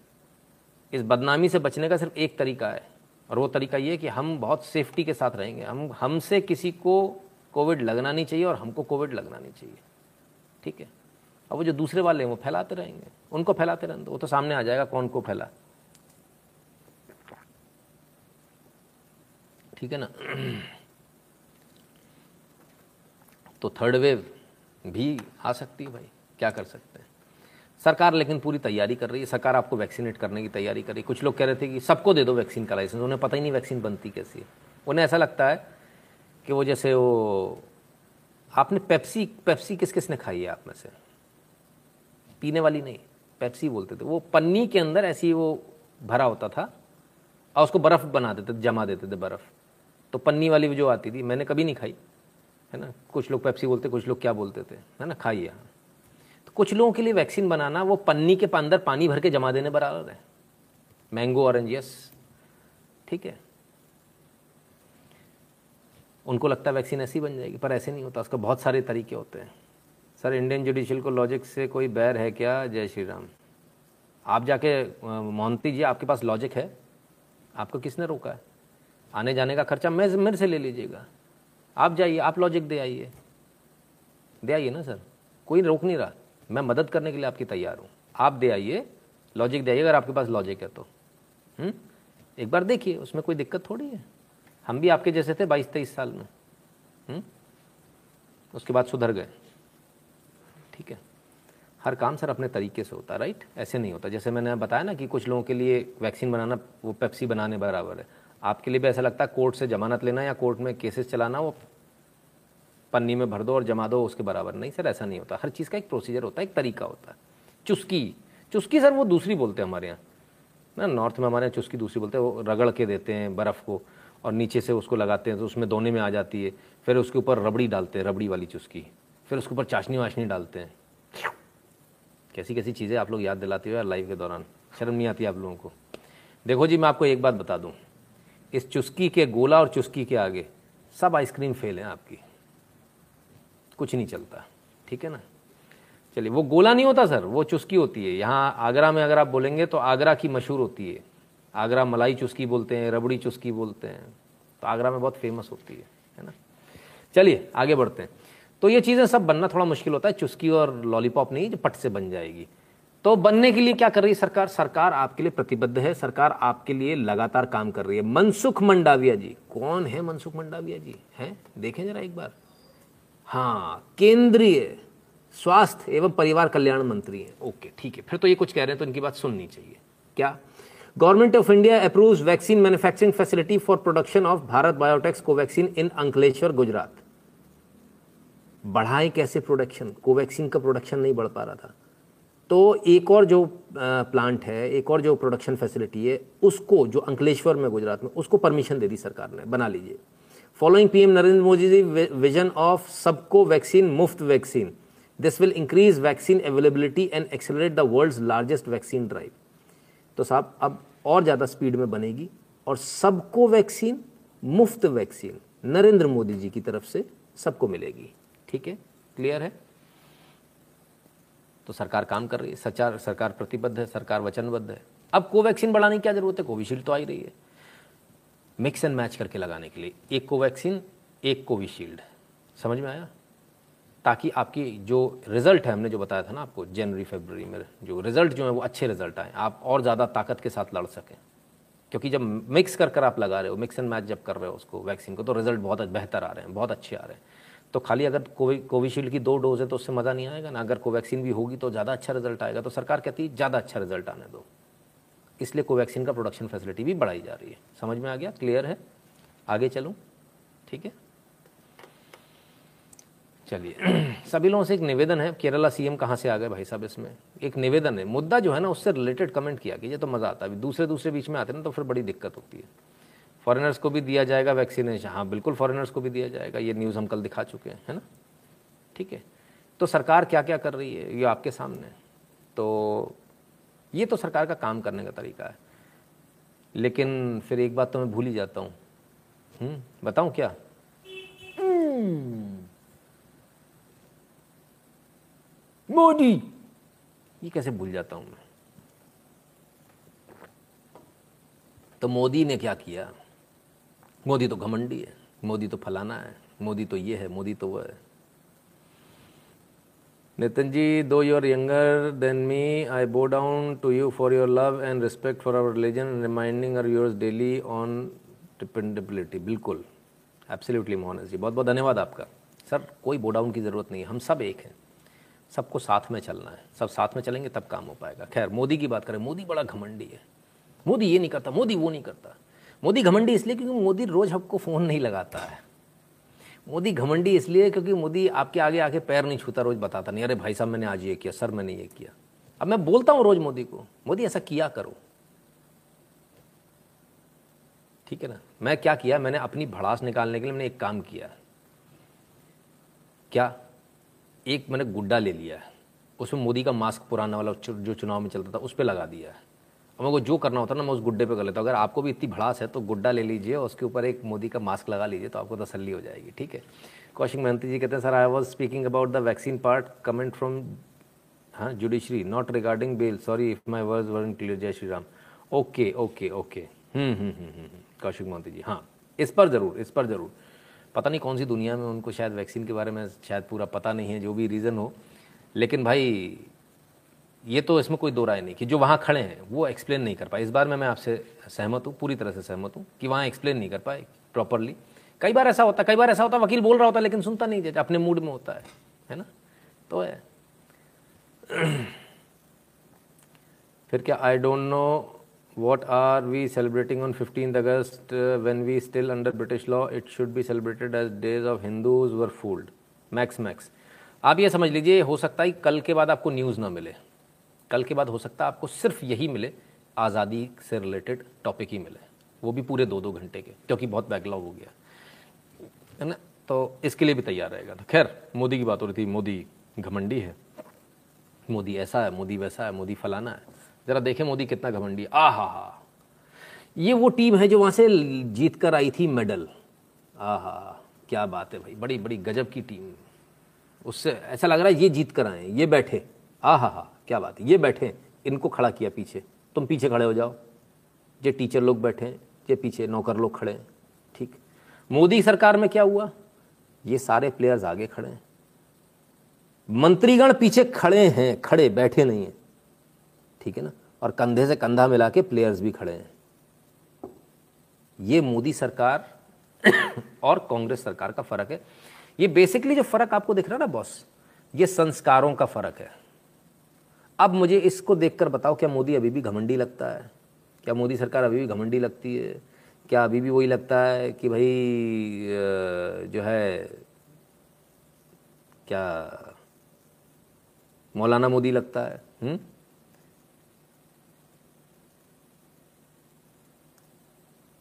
इस बदनामी से बचने का सिर्फ़ एक तरीका है। और वो तरीका ये कि हम बहुत सेफ्टी के साथ रहेंगे। हम, हमसे किसी को कोविड लगना नहीं चाहिए और हमको कोविड लगना नहीं चाहिए। ठीक है? अब वो जो दूसरे वाले हैं, वो फैलाते रहेंगे। उनको फैलाते रहेंगे वो तो सामने आ जाएगा, कौन को फैला? ठीक है ना? तो थर्ड वेव भी आ सकती है भाई। क्या कर सकते हैं? सरकार लेकिन पूरी तैयारी कर रही है, सरकार आपको वैक्सीनेट करने की तैयारी कर रही है। कुछ लोग कह रहे थे कि सबको दे दो वैक्सीन का लाइसेंस, उन्हें पता ही नहीं वैक्सीन बनती कैसी है। उन्हें ऐसा लगता है कि वो जैसे वो, आपने पेप्सी पेप्सी किस किस ने खाई है आप में से? पीने वाली नहीं, पेप्सी बोलते थे। वो पन्नी के अंदर ऐसी वो भरा होता था और उसको बर्फ़ बना देते, जमा देते थे बर्फ़। तो पन्नी वाली जो आती थी, मैंने कभी नहीं खाई, है ना? कुछ लोग पेप्सी बोलते, कुछ लोग क्या बोलते थे, है ना? तो कुछ लोगों के लिए वैक्सीन बनाना, वो पन्नी के अंदर पानी भर के जमा देने बराबर है। Mango orange, yes. ठीक है। उनको लगता है वैक्सीन ऐसी बन जाएगी, पर ऐसे नहीं होता, उसका बहुत सारे तरीके होते हैं। सर, इंडियन जुडिशियल को लॉजिक से कोई बैर है क्या? जय श्री राम। आप जाके मोहंती जी, आपके पास लॉजिक है? आपको किसने रोका है? आने जाने का खर्चा मैं, मेरे से ले लीजिएगा। आप जाइए, आप लॉजिक दे आइए। दे आइए ना, सर। कोई रोक नहीं रहा। मैं मदद करने के लिए आपकी तैयार हूँ। आप दे आइए। लॉजिक दे आइए, अगर आपके पास लॉजिक है तो। हुँ? एक बार देखिए, उसमें कोई दिक्कत थोड़ी है। हम भी आपके जैसे थे बाईस तेईस साल में। हुँ? उसके बाद सुधर गए। ठीक है। हर काम सर अपने तरीके से होता है राइट ऐसे नहीं होता। जैसे मैंने बताया ना कि कुछ लोगों के लिए वैक्सीन बनाना, वो पेप्सी बनाने बराबर है। आपके लिए भी ऐसा लगता है कोर्ट से जमानत लेना या कोर्ट में केसेस चलाना, वो पन्नी में भर दो और जमा दो, उसके बराबर नहीं। सर, ऐसा नहीं होता। हर चीज़ का एक प्रोसीजर होता है, एक तरीका होता है। चुस्की। चुस्की सर, वो दूसरी बोलते हैं हमारे यहाँ। ना नॉर्थ में हमारे यहाँ चुस्की दूसरी बोलते हैं। वो रगड़ के देते हैं बर्फ़ को और नीचे से उसको लगाते हैं तो उसमें दोने में आ जाती है। फिर उसके ऊपर रबड़ी डालते हैं, रबड़ी वाली चुस्की। फिर उसके ऊपर चाशनी वाशनी डालते हैं। कैसी कैसी चीज़ें आप लोग याद दिलाते हो यार लाइव के दौरान। शर्म नहीं आती आप लोगों को। देखो जी, मैं आपको एक बात बता दूँ। इस चुस्की के गोला और चुस्की के आगे सब आइसक्रीम फेल हैं आपकी। कुछ नहीं चलता। ठीक है ना? चलिए, वो गोला नहीं होता सर, वो चुस्की होती है। यहाँ आगरा में अगर आप बोलेंगे तो आगरा की मशहूर होती है। आगरा मलाई चुस्की बोलते हैं, रबड़ी चुस्की बोलते हैं तो आगरा में बहुत फ़ेमस होती है है ना? चलिए, आगे बढ़ते हैं। तो ये चीज़ें सब बनना थोड़ा मुश्किल होता है, चुस्की और लॉलीपॉप नहीं, जो पट से बन जाएगी। तो बनने के लिए क्या कर रही है सरकार? सरकार आपके लिए प्रतिबद्ध है, सरकार आपके लिए लगातार काम कर रही है। मनसुख मंडाविया जी, कौन है मनसुख मंडाविया जी? हैं? देखें जरा एक बार। हाँ केंद्रीय स्वास्थ्य एवं परिवार कल्याण मंत्री हैं। ओके, ठीक है। फिर तो ये कुछ कह रहे हैं तो इनकी बात सुननी चाहिए। क्या? Government of India approves vaccine manufacturing facility for production of Bharat Biotech's Covaxin in Ankleshwar Gujarat बढ़ाएँ कैसे प्रोडक्शन कोवैक्सीन का प्रोडक्शन नहीं बढ़ पा रहा था। तो एक और जो प्लांट है, एक और जो प्रोडक्शन फैसिलिटी है, उसको, जो अंकलेश्वर में गुजरात में, उसको परमिशन दे दी सरकार ने, बना लीजिए। Following PM Narendra Modi ji vision of सबको वैक्सीन मुफ़्त vaccine this will increase vaccine availability and accelerate the world's largest vaccine drive तो साहब, अब और ज़्यादा स्पीड में बनेगी और सबको वैक्सीन मुफ़्त वैक्सीन नरेंद्र मोदी जी की तरफ़ से सबको मिलेगी। ठीक है? क्लियर है? तो सरकार काम कर रही है। सचार सरकार प्रतिबद्ध है, सरकार वचनबद्ध है। अब कोवैक्सीन बढ़ाने की क्या ज़रूरत है? कोविशील्ड तो आ ही रही है। मिक्स एंड मैच करके लगाने के लिए एक कोवैक्सीन, एक कोविशील्ड। समझ में आया? ताकि आपकी जो रिज़ल्ट है, हमने जो बताया था ना आपको, जनवरी फरवरी में जो रिज़ल्ट जो है, वो अच्छे रिज़ल्ट आए। आप और ज़्यादा ताकत के साथ लड़ सकें। क्योंकि जब मिक्स कर कर आप लगा रहे हो, मिक्स एंड मैच जब कर रहे हो उसको, वैक्सीन को तो रिज़ल्ट बहुत बेहतर आ रहे हैं, बहुत अच्छे आ रहे हैं। तो खाली अगर कोवि, कोविशील्ड की दो डोज है तो उससे मज़ा नहीं आएगा ना? अगर कोवैक्सीन भी होगी तो ज़्यादा अच्छा रिज़ल्ट आएगा। तो सरकार कहती है, ज़्यादा अच्छा रिज़ल्ट आने दो। इसलिए कोवैक्सीन का प्रोडक्शन फैसिलिटी भी बढ़ाई जा रही है। समझ में आ गया? क्लियर है? आगे चलूँ? ठीक है? चलिए। (clears throat) सभी लोगों से एक निवेदन है, केरला सीएम कहाँ से आ गए भाई साहब इसमें? एक निवेदन है। मुद्दा जो है ना, उससे रिलेटेड कमेंट किया कीजिए तो मज़ा आता है। दूसरे दूसरे बीच में आते ना तो फिर बड़ी दिक्कत होती है। फॉरेनर्स को भी दिया जाएगा वैक्सीनेशन हाँ बिल्कुल फॉरेनर्स को भी दिया जाएगा। ये न्यूज़ हम कल दिखा चुके हैं, है ना? ठीक है? तो सरकार क्या क्या कर रही है? ये आपके सामने तो ये तो सरकार का काम करने का तरीका है। लेकिन फिर एक बात तो मैं भूल ही जाता हूँ। हम्म, बताऊँ क्या? मोदी! ये कैसे भूल जाता हूँ मैं? तो मोदी ने क्या किया? मोदी तो घमंडी है मोदी तो फलाना है मोदी तो ये है मोदी तो वह है। Nitin ji though you are younger than me I bow down to you for your love and respect for our religion reminding are yours daily on dependability बिल्कुल एब्सोल्युटली मोहनस जी बहुत बहुत धन्यवाद आपका सर कोई बो डाउन की ज़रूरत नहीं हम सब एक हैं सबको साथ में चलना है सब साथ में चलेंगे तब काम हो पाएगा खैर मोदी की बात करें मोदी बड़ा घमंडी है मोदी ये नहीं करता मोदी वो नहीं करता मोदी घमंडी इसलिए क्योंकि मोदी रोज़ आपको फ़ोन नहीं लगाता है मोदी घमंडी इसलिए क्योंकि मोदी आपके आगे आके पैर नहीं छूता, रोज़ बताता नहीं, अरे भाई साहब, मैंने आज ये किया, सर मैंने ये किया। अब मैं बोलता हूँ रोज़ मोदी को, मोदी, ऐसा किया करो। ठीक है ना? मैं क्या किया? मैंने अपनी भड़ास निकालने के लिए मैंने एक काम किया। क्या? एक मैंने गुड्डा ले लिया। है उसमें मोदी का मास्क पुराना वाला जो चुनाव में चलता था, उस पर लगा दिया। है अब मेरे को जो करना होता है ना, मैं उस गुड्डे पे कर लेता हूँ। अगर आपको भी इतनी भड़ास है तो गुड्डा ले लीजिए और उसके ऊपर एक मोदी का मास्क लगा लीजिए तो आपको तसल्ली हो जाएगी, ठीक है? कौशिक महंती जी कहते हैं, sir I was speaking about the vaccine part comment from हाँ judiciary not regarding bail sorry if my word were unclear जय Shri Ram. Okay okay okay Kaushik Mahanti ji हाँ. इस पर ज़रूर, इस पर ज़रूर. पता नहीं कौन सी दुनिया में उनको शायद वैक्सीन के बारे में शायद पूरा पता नहीं है, जो भी रीज़न हो. लेकिन भाई ये तो इसमें कोई दो राय नहीं कि जो वहाँ खड़े हैं वो एक्सप्लेन नहीं कर पाए। इस बार में मैं आपसे सहमत हूँ पूरी तरह से सहमत हूँ कि वहाँ एक्सप्लेन नहीं कर पाए प्रॉपरली कई बार ऐसा होता कई बार ऐसा होता वकील बोल रहा होता लेकिन सुनता नहीं जैसे अपने मूड में होता है है ना? तो है। (clears throat) फिर क्या I don't know are we celebrating on 15th August uh, when we still under British law it should be celebrated as days of Hindus were fooled. Max max आप ये समझ लीजिए हो सकता है कल के बाद आपको न्यूज़ ना मिले। कल के बाद हो सकता है आपको सिर्फ़ यही मिले, आज़ादी से रिलेटेड टॉपिक ही मिले। वो भी पूरे दो दो घंटे के, क्योंकि बहुत बैकलॉग हो गया। है ना? तो इसके लिए भी तैयार रहेगा तो। खैर, मोदी की बात हो रही थी, मोदी घमंडी है। मोदी ऐसा है, मोदी वैसा है, मोदी फलाना है। ज़रा देखें मोदी कितना घमंडी। आ हा। हा ये वो टीम है जो वहाँ से जीत कर आई थी मेडल आ हा क्या बात है भाई बड़ी बड़ी गजब की टीम उससे ऐसा लग रहा है ये जीत कर आए ये बैठे। आ हा हा। क्या बात है? ये बैठे इनको खड़ा किया पीछे। तुम पीछे खड़े हो जाओ। ये टीचर लोग बैठे ये पीछे नौकर लोग खड़े हैं, ठीक। मोदी सरकार में क्या हुआ? ये सारे प्लेयर्स आगे खड़े हैं। मंत्रीगण पीछे खड़े हैं, खड़े, बैठे नहीं हैं, ठीक है ना? और कंधे से कंधा मिला के प्लेयर्स भी खड़े हैं। ये मोदी सरकार (coughs) और कांग्रेस सरकार का फ़र्क है। ये बेसिकली जो फ़र्क आपको दिख रहा है ना बॉस ये संस्कारों का फ़र्क है। अब मुझे इसको देखकर बताओ, क्या मोदी अभी भी घमंडी लगता है? क्या मोदी सरकार अभी भी घमंडी लगती है? क्या अभी भी वही लगता है कि भाई जो है, क्या मौलाना मोदी लगता है? हुँ?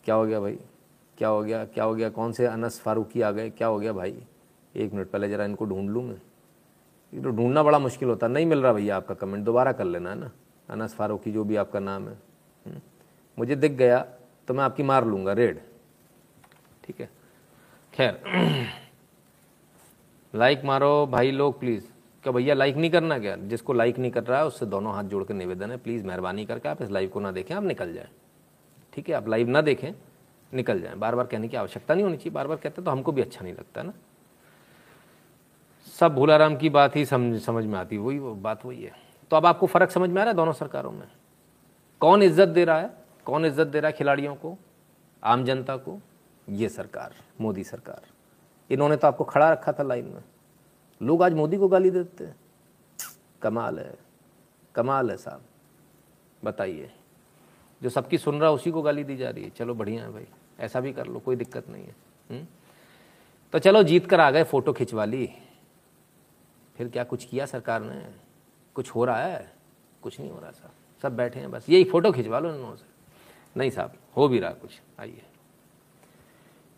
क्या हो गया भाई? क्या हो गया? क्या हो गया? कौन से अनस फारूकी आ गए? क्या हो गया भाई? एक मिनट पहले ज़रा इनको ढूंढ लूँ मैं। ये तो ढूंढना बड़ा मुश्किल होता है। नहीं मिल रहा भैया आपका कमेंट दोबारा कर लेना, है ना? अनस फारूकी, जो भी आपका नाम है। हम्म। मुझे दिख गया तो मैं आपकी मार लूँगा, रेड। ठीक है। खैर। (clears throat) लाइक मारो, भाई लोग प्लीज़ क्या भैया लाइक नहीं करना क्या? जिसको लाइक नहीं कर रहा है, उससे दोनों हाथ जोड़ के निवेदन है। प्लीज़ मेहरबानी करके आप इस लाइव को ना देखें, आप निकल जाएँ। ठीक है, आप लाइव ना देखें, निकल जाएँ। बार बार कहने की आवश्यकता नहीं होनी चाहिए। बार बार कहते तो हमको भी अच्छा नहीं लगता ना? सब भूलाराम की बात ही समझ समझ में आती वही बात वही है। तो अब आपको फ़र्क समझ में आ रहा है दोनों सरकारों में? कौन इज़्ज़त दे रहा है? कौन इज़्ज़त दे रहा है खिलाड़ियों को? आम जनता को? ये सरकार, मोदी सरकार। इन्होंने तो आपको खड़ा रखा था लाइन में। लोग आज मोदी को गाली देते हैं। कमाल है। कमाल है साहब। बताइए। जो सबकी सुन रहा उसी को गाली दी जा रही है। चलो बढ़िया है भाई। ऐसा भी कर लो, कोई दिक्कत नहीं है हुँ? हम्म? तो चलो जीत कर आ गए फ़ोटो खिंचवा ली। फिर क्या कुछ किया सरकार ने? कुछ हो रहा है? कुछ नहीं हो रहा साहब। सब बैठे हैं बस। यही फ़ोटो खिंचवा लो इन से नहीं साहब, हो भी रहा कुछ। आइए।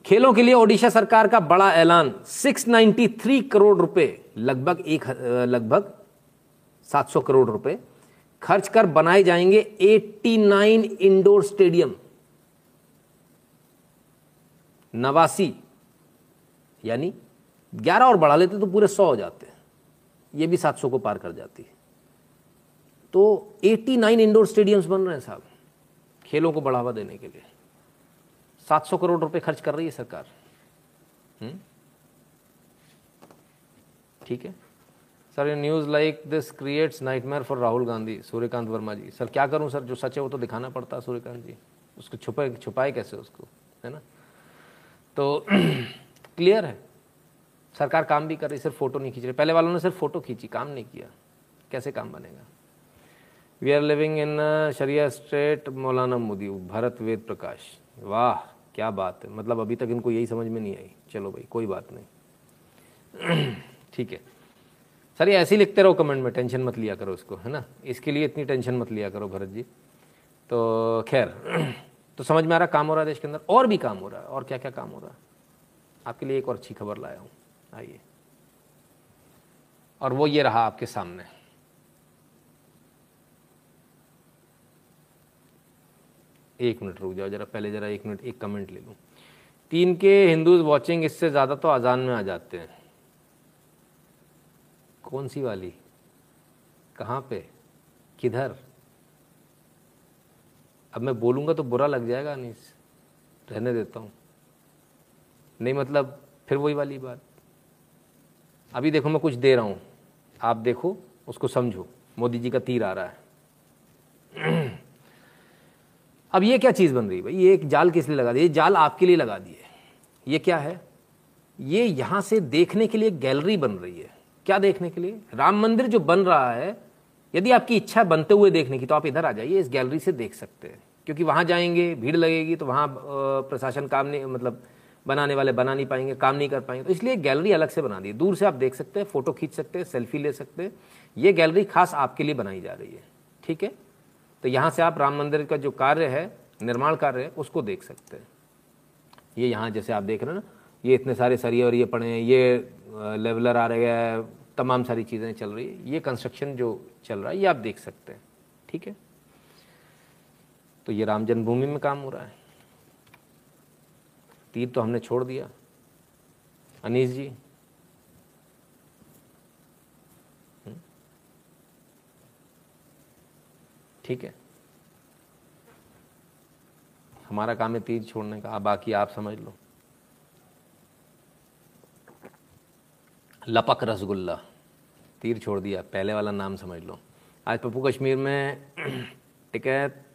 खेलों के लिए ओडिशा सरकार का बड़ा ऐलान। 693 करोड़ रुपए, लगभग एक, लगभग 700 करोड़ रुपए खर्च कर बनाए जाएँगे 89 इंडोर स्टेडियम। नवासी, यानी 11 और बढ़ा लेते तो पूरे 100 हो जाते। ये भी 700 को पार कर जाती है। तो 89 इंडोर स्टेडियम्स बन रहे हैं साहब, खेलों को बढ़ावा देने के लिए। 700 करोड़ रुपए खर्च कर रही है सरकार। हम्म? ठीक है। सर, ये news like this creates nightmare for Rahul Gandhi Suryakant Verma ji sir क्या करूँ, सर? जो सच है वो तो दिखाना पड़ता है सूर्यकांत जी उसको छुपाए छुपाए कैसे उसको? है ना? तो (clears throat) क्लियर है। सरकार काम भी कर रही, सिर्फ़ फ़ोटो नहीं खींच रही। पहले वालों ने सिर्फ़ फ़ोटो खींची, काम नहीं किया। कैसे काम बनेगा? We are living in sharia state मौलाना मोदी, भरत वेद प्रकाश। वाह, क्या बात है। मतलब अभी तक इनको यही समझ में नहीं आई। चलो भाई, कोई बात नहीं। (clears throat) ठीक है। सर, ये ऐसे ही लिखते रहो कमेंट में, टेंशन मत लिया करो उसको है ना? इसके लिए इतनी टेंशन मत लिया करो भरत जी। तो खैर (clears throat) तो समझ में आ रहा काम हो रहा है देश के अंदर। और भी काम हो रहा है। और क्या क्या काम हो रहा है? आपके लिए एक और अच्छी खबर लाया हूँ। आइए। और वो ये रहा आपके सामने। एक मिनट रुक जाओ, जरा पहले जरा एक मिनट, एक कमेंट ले लूँ। तीन के हिंदूज वॉचिंग इससे ज़्यादा तो अजान में आ जाते हैं। कौन सी वाली? कहाँ पे? किधर? अब मैं बोलूँगा तो बुरा लग जाएगा नहीं रहने देता हूँ। नहीं मतलब फिर वही वाली बात। अभी देखो मैं कुछ दे रहा हूँ। आप देखो, उसको समझो। मोदी जी का तीर आ रहा है। (clears throat) अब ये क्या चीज़ बन रही है भाई? ये एक जाल किस लिए लगा दिए जाल आपके लिए लगा दिए ये क्या है? ये यहाँ से देखने के लिए गैलरी बन रही है। क्या देखने के लिए? राम मंदिर जो बन रहा है, यदि आपकी इच्छा बनते हुए देखने की तो आप इधर आ जाइए, इस गैलरी से देख सकते हैं। क्योंकि वहाँ जाएँगे, भीड़ लगेगी तो वहाँ प्रशासन काम नहीं मतलब बनाने वाले बना नहीं पाएँगे, काम नहीं कर पाएँगे। तो इसलिए गैलरी अलग से बना दी। दूर से आप देख सकते हैं, फ़ोटो खींच सकते हैं, सेल्फी ले सकते हैं। ये गैलरी खास आपके लिए बनाई जा रही है। ठीक है? तो यहाँ से आप राम मंदिर का जो कार्य है, निर्माण कार्य है, उसको देख सकते हैं। ये यहाँ जैसे आप देख रहे हैं ना, ये इतने सारे सरिये और ये पड़े हैं, ये लेवलर आ रहे हैं, तमाम सारी चीज़ें चल रही है। ये कंस्ट्रक्शन जो चल रहा है, ये आप देख सकते हैं। ठीक है? तो ये राम जन्मभूमि में काम हो रहा है। तीर तो हमने छोड़ दिया। अनीस जी। हम्म। ठीक है। हमारा काम है तीर छोड़ने का बाकी आप समझ लो। लपक रसगुल्ला। तीर छोड़ दिया, पहले वाला नाम समझ लो। आज पप्पू कश्मीर में (clears throat) टिकैत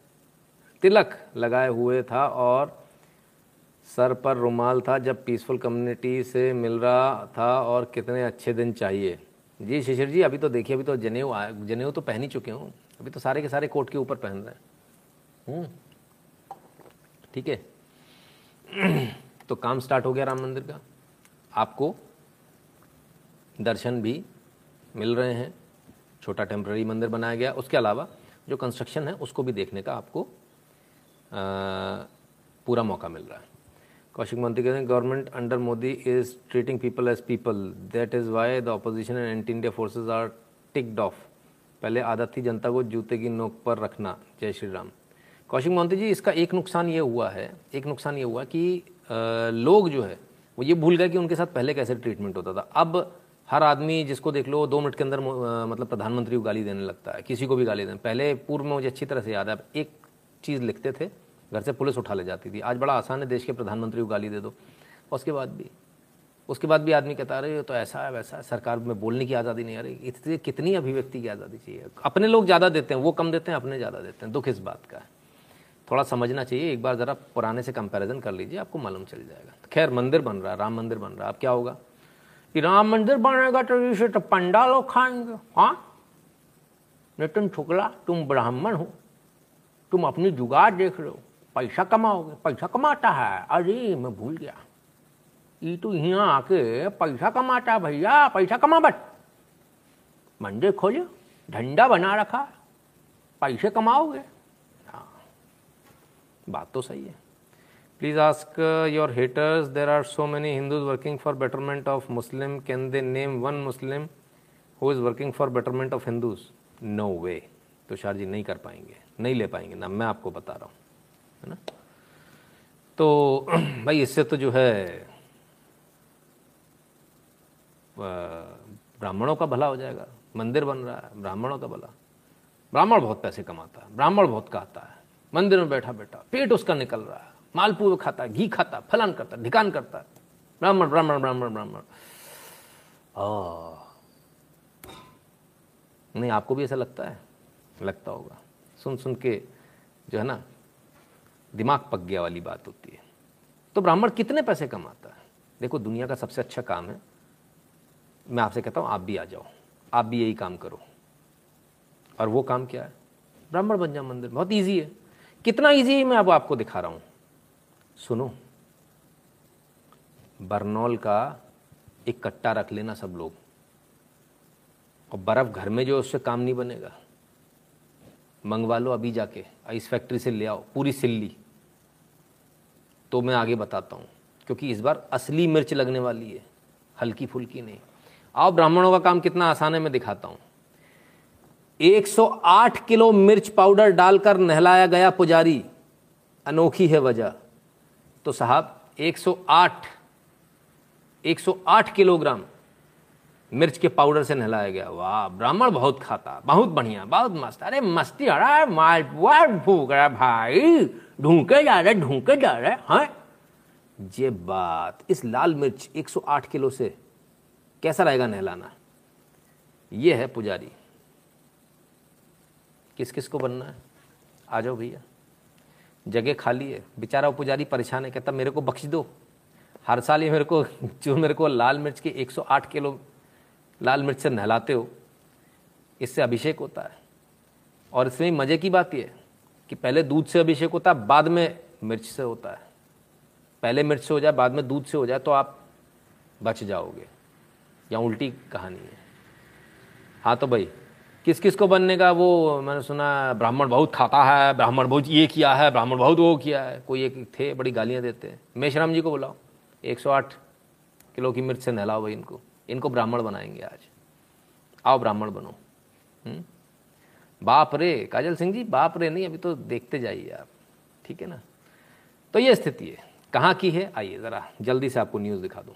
तिलक लगाए हुए था और सर पर रुमाल था जब पीसफुल कम्युनिटी से मिल रहा था और कितने अच्छे दिन चाहिए। जी शिशिर जी अभी तो देखिए अभी तो जनेऊ जनेऊ तो पहन ही चुके हूँ। अभी तो सारे के सारे कोट के ऊपर पहन रहे हैं। हम्म। ठीक है। तो काम स्टार्ट हो गया राम मंदिर का। आपको दर्शन भी मिल रहे हैं। छोटा टेम्प्ररी मंदिर बनाया गया। उसके अलावा जो कंस्ट्रक्शन है उसको भी देखने का आपको आ, पूरा मौका मिल रहा है। कौशिक मंत्री कहते हैं government under Modi is treating people as people that is why the opposition and anti India forces are ticked off पहले आदत थी जनता को जूते की नोक पर रखना। जय श्री राम। कौशिक मोहंती जी इसका एक नुकसान ये हुआ है एक नुकसान ये हुआ कि आ, लोग जो है वो ये भूल गए कि उनके साथ पहले कैसे ट्रीटमेंट होता था। अब हर आदमी जिसको देख लो दो मिनट के अंदर मतलब प्रधानमंत्री को गाली देने लगता है किसी को भी गाली देने। पहले पूर्व में मुझे अच्छी तरह से याद है अब एक चीज़ लिखते थे घर से पुलिस उठा ले जाती थी। आज बड़ा आसान है, देश के प्रधानमंत्री को गाली दे दो। उसके बाद भी, उसके बाद भी आदमी कहता रहे तो ऐसा है, वैसा है। सरकार में बोलने की आज़ादी नहीं आ रही। इतनी, कितनी अभिव्यक्ति की आज़ादी चाहिए? अपने लोग ज़्यादा देते हैं, वो कम देते हैं, अपने ज़्यादा देते हैं। दुख इस बात का है। थोड़ा समझना चाहिए, एक बार ज़रा पुराने से कंपैरिजन कर लीजिए, आपको मालूम चल जाएगा। खैर, मंदिर बन रहा है राम मंदिर बन रहा। है अब क्या होगा? कि राम मंदिर बनेगा तो इसे तो पंडा लोग खाएँगे। हाँ? नितिन शुक्ला, तुम ब्राह्मण हो। तुम अपनी जुगाड़ देख लो पैसा कमाओगे पैसा कमाता है। अरे, मैं भूल गया। ये तो यहाँ आके पैसा कमाता भैया, पैसा कमा बट मंडे खोलो, धंधा बना रखा, पैसे कमाओगे। हाँ, बात तो सही है। Please ask your haters there are so many Hindus working for betterment of Muslim can they name one Muslim who is working for betterment of Hindus no way Tushar ji नहीं कर पाएँगे, नहीं ले पाएँगे। ना मैं आपको बता रहा हूँ। है ना? तो (clears throat) भाई, इससे तो जो है ब्राह्मणों का भला हो जाएगा। मंदिर बन रहा है, ब्राह्मणों का भला। ब्राह्मण बहुत पैसे कमाता है, ब्राह्मण बहुत कहता है। मंदिर में बैठा बैठा, पेट उसका निकल रहा है। मालपुए खाता है, घी खाता फलान करता ढिकान करता ब्राह्मण ब्राह्मण ब्राह्मण ब्राह्मण। नहीं, आपको भी ऐसा लगता है? लगता होगा। सुन सुन के, जो है ना दिमाग पक गया वाली बात होती है। तो ब्राह्मण कितने पैसे कमाता है? देखो, दुनिया का सबसे अच्छा काम है। मैं आपसे कहता हूँ, आप भी आ जाओ। आप भी यही काम करो। और वो काम क्या है? ब्राह्मण बन जाओ मंदिर। बहुत ईजी है। कितना ईजी है, मैं अब आपको दिखा रहा हूँ। सुनो, बर्नौल का एक कट्टा रख लेना सब लोग। और बर्फ़ घर में जो उससे काम नहीं बनेगा। मंगवा लो अभी जाके, इस फैक्ट्री से ले आओ, पूरी सिल्ली। तो मैं आगे बताता हूँ, क्योंकि इस बार असली मिर्च लगने वाली है, हल्की फुल्की नहीं। आओ ब्राह्मणों का काम कितना आसान है, मैं दिखाता हूँ। 108 किलो मिर्च पाउडर डालकर नहलाया गया पुजारी, अनोखी है वजह। तो साहब 108 108 किलोग्राम मिर्च के पाउडर से नहलाया गया। वाह, ब्राह्मण बहुत खाता, बहुत बढ़िया, बहुत मस्त। अरे मस्ती अरे मालपुआ भूख रहा भाई। ढूंके जा रहे ढूंके जा रहे, हैं? ये बात, इस लाल मिर्च 108 किलो से कैसा रहेगा नहलाना? ये है पुजारी। किस किस को बनना है? आ जाओ भैया। जगह खाली है। बेचारा पुजारी परेशान है, कहता, मेरे को बख्श दो। हर साल ये मेरे को, जो मेरे को लाल मिर्च के 108 किलो लाल मिर्च से नहलाते हो, इससे अभिषेक होता है। और इसमें मज़े की बात यह कि पहले दूध से अभिषेक होता है, बाद में मिर्च से होता है। पहले मिर्च से हो जाए, बाद में दूध से हो जाए तो आप बच जाओगे। या उल्टी कहानी है। हाँ तो भाई किस किस को बनने का वो मैंने सुना, ब्राह्मण बहुत खाता है, ब्राह्मण बहुत ये किया है, ब्राह्मण बहुत वो किया है। कोई एक थे, बड़ी गालियाँ देते हैं। मेशराम जी को बुलाओ 108 किलो की मिर्च से नहलाओ भाई इनको। इनको ब्राह्मण बनाएँगे आज। आओ ब्राह्मण बनो। हुँ? बाप रे, काजल सिंह जी, बाप रे, नहीं, अभी तो देखते जाइए आप। ठीक है ना? तो ये स्थिति है। कहाँ की है? आइए ज़रा, जल्दी से आपको न्यूज़ दिखा दूँ।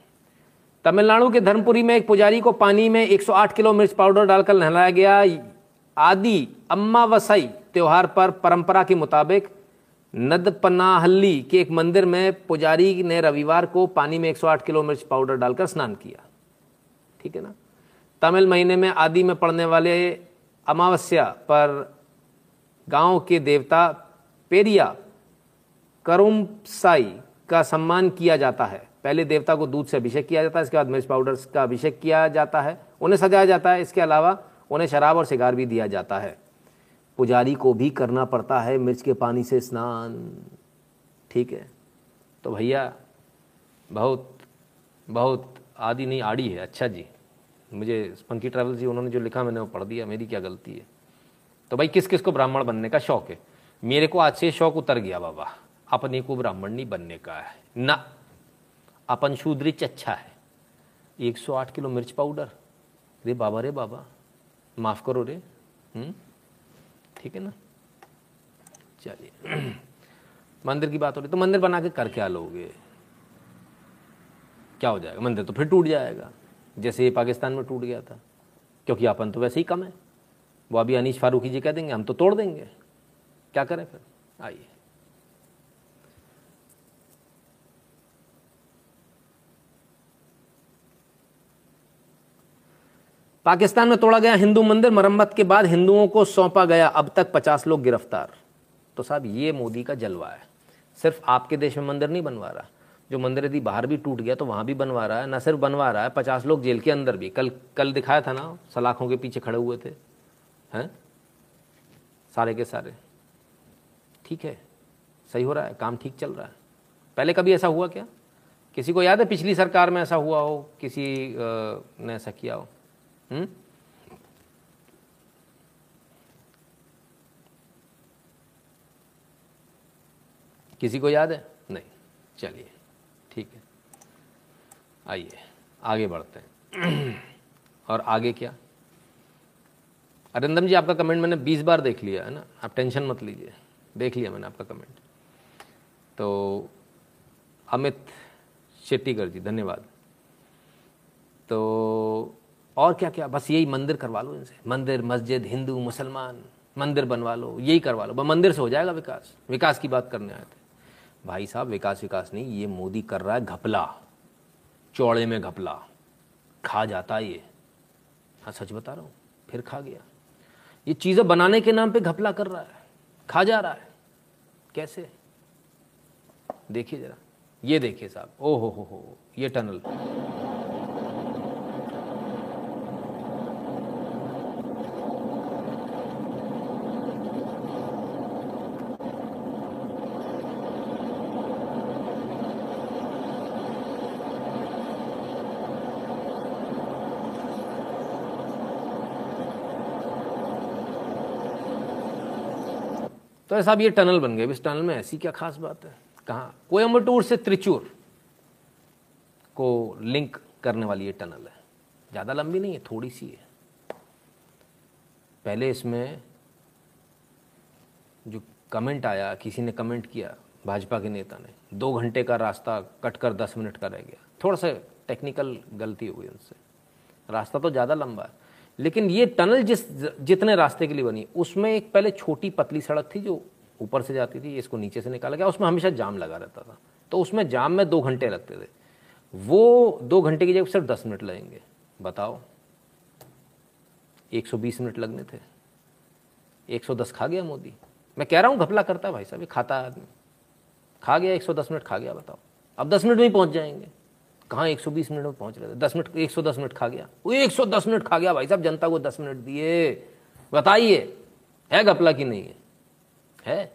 तमिलनाडु के धर्मपुरी में एक पुजारी को पानी में 108 किलो मिर्च पाउडर डालकर नहलाया गया आदि अम्मावसाई त्यौहार पर परंपरा के मुताबिक नदपनाहल्ली के एक मंदिर में पुजारी ने रविवार को पानी में 108 किलो मिर्च पाउडर डालकर स्नान किया। ठीक है ना? तमिल महीने में आदि में पड़ने वाले अमावस्या पर गाँव के देवता पेरिया करुमसाई का सम्मान किया जाता है। पहले देवता को दूध से अभिषेक किया जाता है, इसके बाद मिर्च पाउडर का अभिषेक किया जाता है। उन्हें सजाया जाता है, इसके अलावा उन्हें शराब और सिगार भी दिया जाता है। पुजारी को भी करना पड़ता है मिर्च के पानी से स्नान। ठीक है? तो भैया, बहुत बहुत आदि नहीं, आड़ी है। अच्छा जी। मुझे पंकी ट्रैवल जी, उन्होंने जो लिखा मैंने वो पढ़ दिया, मेरी क्या गलती है? तो भाई किस किस को ब्राह्मण बनने का शौक है? मेरे को आज से शौक उतर गया बाबा। अपने को ब्राह्मण नहीं बनने का है। ना। अपन शूद्रिच अच्छा है। 108 किलो मिर्च पाउडर। रे बाबा रे बाबा। माफ़ करो रे। हम्म? ठीक है ना? चलिए। (clears throat) मंदिर की बात हो रही तो मंदिर बना के कर क्या लोगे। क्या हो जाएगा? मंदिर तो फिर टूट जाएगा। जैसे ये पाकिस्तान में टूट गया था। क्योंकि अपन तो वैसे ही कम है। वो अभी अनीश फारूकी जी कह देंगे, हम तो तोड़ देंगे। क्या करें फिर? आइए। पाकिस्तान में तोड़ा गया हिंदू मंदिर, मरम्मत के बाद हिंदुओं को सौंपा गया अब तक पचास लोग गिरफ़्तार। तो साहब, ये मोदी का जलवा है। सिर्फ़ आपके देश में मंदिर नहीं बनवा रहा। जो मंदिर यदि बाहर भी टूट गया तो वहाँ भी बनवा रहा है, न सिर्फ़ बनवा रहा है, पचास लोग जेल के अंदर भी। कल कल दिखाया था ना, सलाखों के पीछे खड़े हुए थे, हैं? सारे के सारे। ठीक है, सही हो रहा है, काम ठीक चल रहा है। पहले कभी ऐसा हुआ क्या? किसी को याद है, पिछली सरकार में ऐसा हुआ हो, किसी ने ऐसा किया हो? हुँ? किसी को याद है? नहीं। चलिए। आइए, आगे बढ़ते हैं। और आगे क्या? अरिंदम जी, आपका कमेंट मैंने 20 बार देख लिया, है ना? आप टेंशन मत लीजिए। देख लिया मैंने आपका कमेंट तो अमित शेट्टीकर जी, धन्यवाद। तो और क्या क्या बस यही मंदिर करवा लो इनसे। मंदिर, मस्जिद, हिंदू, मुसलमान, मंदिर बनवा लो, यही करवा लो। मंदिर से हो जाएगा विकास। विकास की बात करने आए थे। भाई साहब, विकास विकास नहीं, ये मोदी कर रहा है घपला। चौड़े में घपला। खा जाता ये। हाँ सच बता रहा हूँ, फिर खा गया। ये चीज़ें बनाने के नाम पे घपला कर रहा है। खा जा रहा है। कैसे? देखिए जरा। ये देखिए साहब। ओ हो हो हो, ये टनल। तो साहब, ये टनल बन गए। इस टनल में ऐसी क्या खास बात है? कहाँ? कोयम्बटूर से त्रिचूर को लिंक करने वाली ये टनल है। ज़्यादा लंबी नहीं है, थोड़ी सी है। पहले इसमें जो कमेंट आया, किसी ने कमेंट किया, भाजपा के नेता ने, दो घंटे का रास्ता कट कर दस मिनट का रह गया। थोड़ा सा टेक्निकल गलती हो गई उनसे। रास्ता तो ज़्यादा लंबा है। लेकिन ये टनल जिस, जितने रास्ते के लिए बनी, उसमें एक पहले छोटी पतली सड़क थी जो ऊपर से जाती थी, इसको नीचे से निकाला गया, उसमें हमेशा जाम लगा रहता था। तो उसमें जाम में दो घंटे लगते थे। वो दो घंटे की जगह सिर्फ़ दस मिनट लगेंगे। बताओ 120 मिनट लगने थे। 110 खा गया मोदी। मैं कह रहा हूँ, घपला करता है भाई साहब, ये खाता है आदमी। खा गया 110 मिनट खा गया, बताओ। अब 10 मिनट में ही पहुँच जाएँगे। कहाँ 120 मिनट में पहुँच रहे थे? दस मिनट 110 मिनट खा गया। वो 110 मिनट खा गया भाई साहब, जनता को 10 मिनट दिए। बताइए, है घपला की नहीं है। है।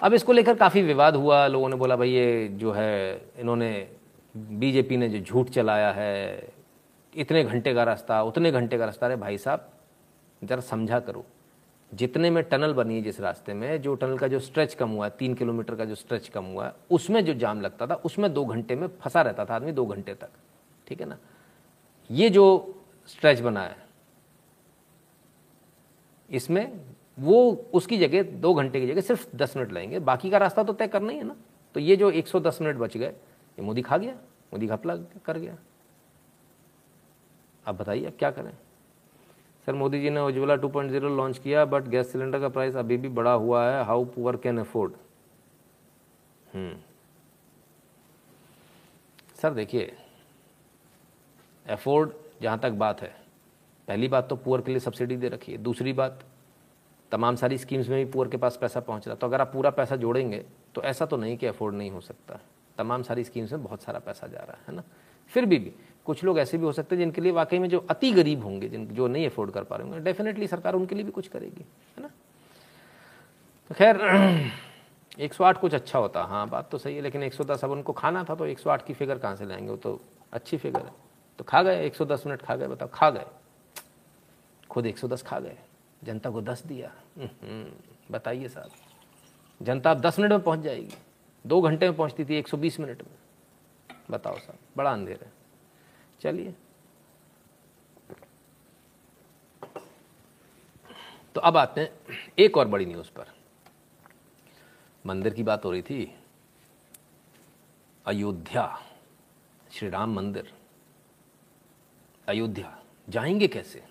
अब इसको लेकर काफ़ी विवाद हुआ। लोगों ने बोला, भाई, ये जो है, इन्होंने, बीजेपी ने जो झूठ चलाया है, इतने घंटे का रास्ता, उतने घंटे का रास्ता, अरे भाई साहब, ज़रा समझा करो। जितने में टनल बनी है जिस रास्ते में, जो टनल का जो स्ट्रेच कम हुआ है तीन किलोमीटर का जो स्ट्रेच कम हुआ है उसमें जो जाम लगता था, उसमें दो घंटे में फंसा रहता था आदमी दो घंटे तक। ठीक है ना? ये जो स्ट्रेच बना है, इसमें वो उसकी जगह दो घंटे की जगह सिर्फ़ दस मिनट लगेंगे बाकी का रास्ता तो तय करना ही है ना। तो ये जो 110 मिनट बच गए, ये मोदी खा गया, मोदी घपला कर गया। अब बताइए अब क्या करें? सर, मोदी जी ने उज्ज्वला 2.0 लॉन्च किया, बट गैस सिलेंडर का प्राइस अभी भी बड़ा हुआ है। How poor can afford sir, देखिए अफोर्ड जहाँ तक बात है। पहली बात तो पुअर के लिए सब्सिडी दे रखी है। दूसरी बात तमाम सारी स्कीम्स में भी पुअर के पास पैसा पहुँच रहा तो अगर आप पूरा पैसा जोड़ेंगे तो ऐसा तो नहीं कि अफोर्ड नहीं हो सकता। तमाम सारी स्कीम्स में बहुत सारा पैसा जा रहा है ना? फिर भी, भी कुछ लोग ऐसे भी हो सकते हैं जिनके लिए वाकई में जो अति गरीब होंगे जिन जो नहीं अफोर्ड कर पा रहे होंगे डेफिनेटली सरकार उनके लिए भी कुछ करेगी है ना? तो खैर (clears throat) 108 कुछ अच्छा होता। हाँ बात तो सही है लेकिन 110 अब उनको खाना था तो 108 की फिगर कहाँ से लाएँगे? वो तो अच्छी फिगर है। तो खा गए 110 मिनट खा गए बताओ खा गए। खुद 110 खा गए। जनता को 10 दिया। बताइए साहब। जनता अब 10 मिनट में पहुँच जाएगी। दो घंटे में पहुँचती थी 120 मिनट में। बताओ साहब, बड़ा अंधेर है। चलिए। तो अब आते हैं, एक और बड़ी न्यूज़ पर। मंदिर की बात हो रही थी। अयोध्या श्री राम मंदिर। अयोध्या, जाएँगे कैसे?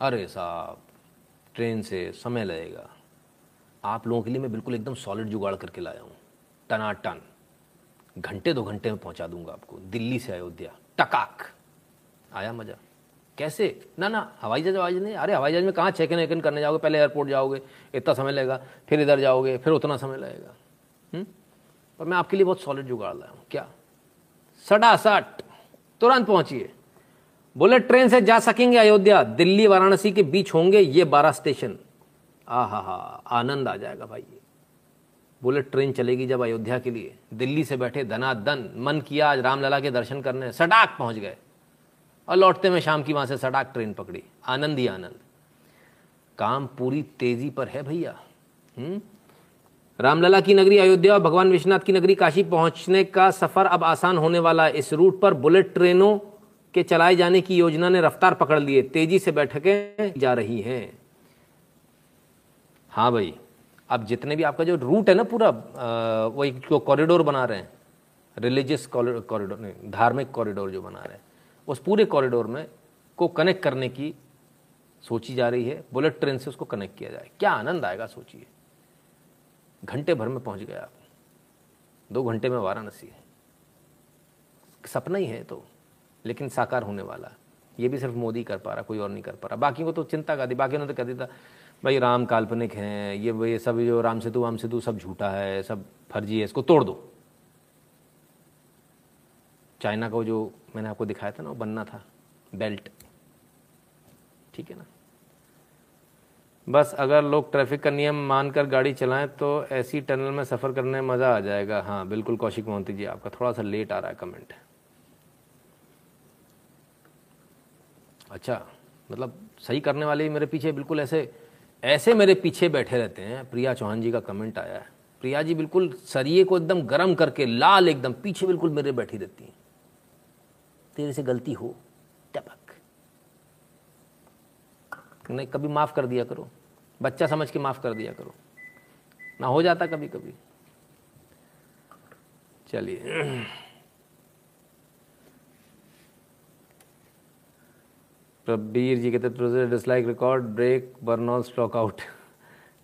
अरे साहब ट्रेन से समय लगेगा। आप लोगों के लिए मैं बिल्कुल एकदम सॉलिड जुगाड़ करके लाया हूँ। टनाटन। घंटे दो घंटे में पहुँचा दूँगा आपको। दिल्ली से अयोध्या। टकाक। आया मज़ा। कैसे? ना ना, हवाई जहाज़, हवाई नहीं। अरे, हवाई जहाज़ में कहाँ चेक इन वेक करने जाओगे? पहले एयरपोर्ट जाओगे। इतना समय लगेगा। फिर इधर जाओगे, फिर उतना समय लगेगा। हम्म? पर मैं आपके लिए बहुत सॉलिड जुगाड़ लाया हूँ। क्या? सड़ा सट तुरंत पहुंचिए। बुलेट ट्रेन से जा सकेंगे अयोध्या, दिल्ली, वाराणसी के बीच होंगे ये बारह स्टेशन। आ हा हा आनंद आ जाएगा भाई। बुलेट ट्रेन चलेगी जब अयोध्या के लिए। दिल्ली से बैठे धनाधन, मन किया आज रामलला के दर्शन करने, सडाक पहुँच गए। और लौटते में शाम की वहाँ से सडाक ट्रेन पकड़ी। आनंद ही आनंद। काम पूरी तेज़ी पर है भैया। हम्म? रामलला की नगरी अयोध्या और भगवान विश्वनाथ की नगरी काशी पहुँचने का सफ़र अब आसान होने वाला है। इस रूट पर बुलेट ट्रेनों के चलाए जाने की योजना ने रफ्तार पकड़ लिए, तेज़ी से बैठकें जा रही हैं। हाँ भाई, अब जितने भी आपका जो रूट है ना पूरा वही जो कॉरिडोर बना रहे हैं। रिलीजियस कॉरिडोर धार्मिक कॉरिडोर जो बना रहे हैं। उस पूरे कॉरिडोर में को कनेक्ट करने की सोची जा रही है। बुलेट ट्रेन से उसको कनेक्ट किया जाए। क्या आनंद आएगा सोचिए। घंटे भर में पहुँच गए आप। दो घंटे में वाराणसी है। सपना ही है तो। लेकिन साकार होने वाला ये भी सिर्फ़ मोदी कर पा रहा, कोई और नहीं कर पा रहा। बाकी को तो चिंता कर दी, बाकी ने तो कह दिया था, भाई राम काल्पनिक हैं, ये ये सब जो राम सेतु, वाम सेतु, सब झूठा है, सब फर्जी है, इसको तोड़ दो। चाइना का जो मैंने आपको दिखाया था ना, वो बनना था, बेल्ट। ठीक है ना? बस अगर लोग ट्रैफ़िक का नियम मानकर गाड़ी चलाएँ तो ऐसी टनल में सफ़र करने में मज़ा आ जाएगा। हाँ बिल्कुल कौशिक मोहंती जी, आपका थोड़ा सा लेट आ रहा है कमेंट। अच्छा मतलब सही करने वाले मेरे पीछे बिल्कुल ऐसे ऐसे मेरे पीछे बैठे रहते हैं। प्रिया चौहान जी का कमेंट आया है। प्रिया जी बिल्कुल सरिये को एकदम गर्म करके, लाल एकदम, पीछे बिल्कुल मेरे बैठी रहती हैं। तेरे से गलती हो, टपक। नहीं, कभी माफ़ कर दिया करो। बच्चा समझ के माफ़ कर दिया करो। ना हो जाता कभी कभी चलिए। प्रबीर जी कहते dislike record break Burnol stock out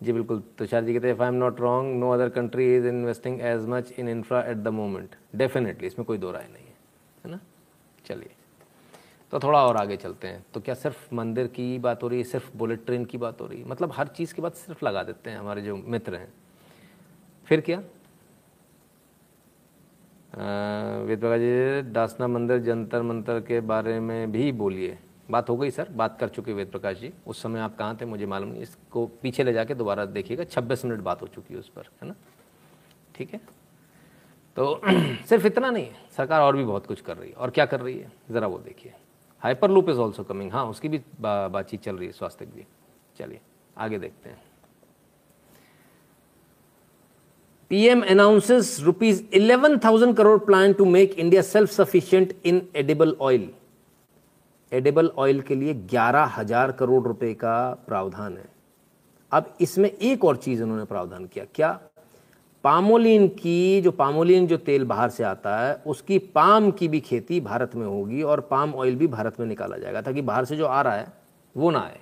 जी बिल्कुल, तुषार जी कहते हैं if I am not wrong no other country is investing as much in infra at the moment definitely इसमें कोई दो राय नहीं है है ना? चलिए तो थोड़ा और आगे चलते हैं। तो क्या सिर्फ़ मंदिर की बात हो रही है, सिर्फ़ बुलेट ट्रेन की बात हो रही है? मतलब हर चीज़ की बात सिर्फ़ लगा देते हैं हमारे जो मित्र हैं। फिर क्या? वेद जी, दासना मंदिर, जंतर मंतर के बारे में भी बोलिए। बात हो गई सर। बात कर चुके वेद प्रकाश जी। उस समय आप कहाँ थे मुझे मालूम नहीं। इसको पीछे ले जाके दोबारा देखिएगा। छब्बीस मिनट बात हो चुकी है उस पर है ना? ठीक है? तो (clears throat) सिर्फ़ इतना नहीं सरकार और भी बहुत कुछ कर रही है। और क्या कर रही है? ज़रा वो देखिए। Hyperloop is also coming हाँ उसकी भी बा, बातचीत चल रही है स्वास्थ्य की चलिए आगे देखते हैं। PM announces rupees 11,000 crore plan to make India self-sufficient in edible oil. Edible oil के लिए ग्यारह हज़ार करोड़ रुपए का प्रावधान है। अब इसमें एक और चीज़ उन्होंने प्रावधान किया। क्या पामोलिन की जो पामोलिन जो तेल बाहर से आता है, उसकी पाम की भी खेती भारत में होगी और पाम ऑयल भी भारत में निकाला जाएगा ताकि बाहर से जो आ रहा है, वो ना आए।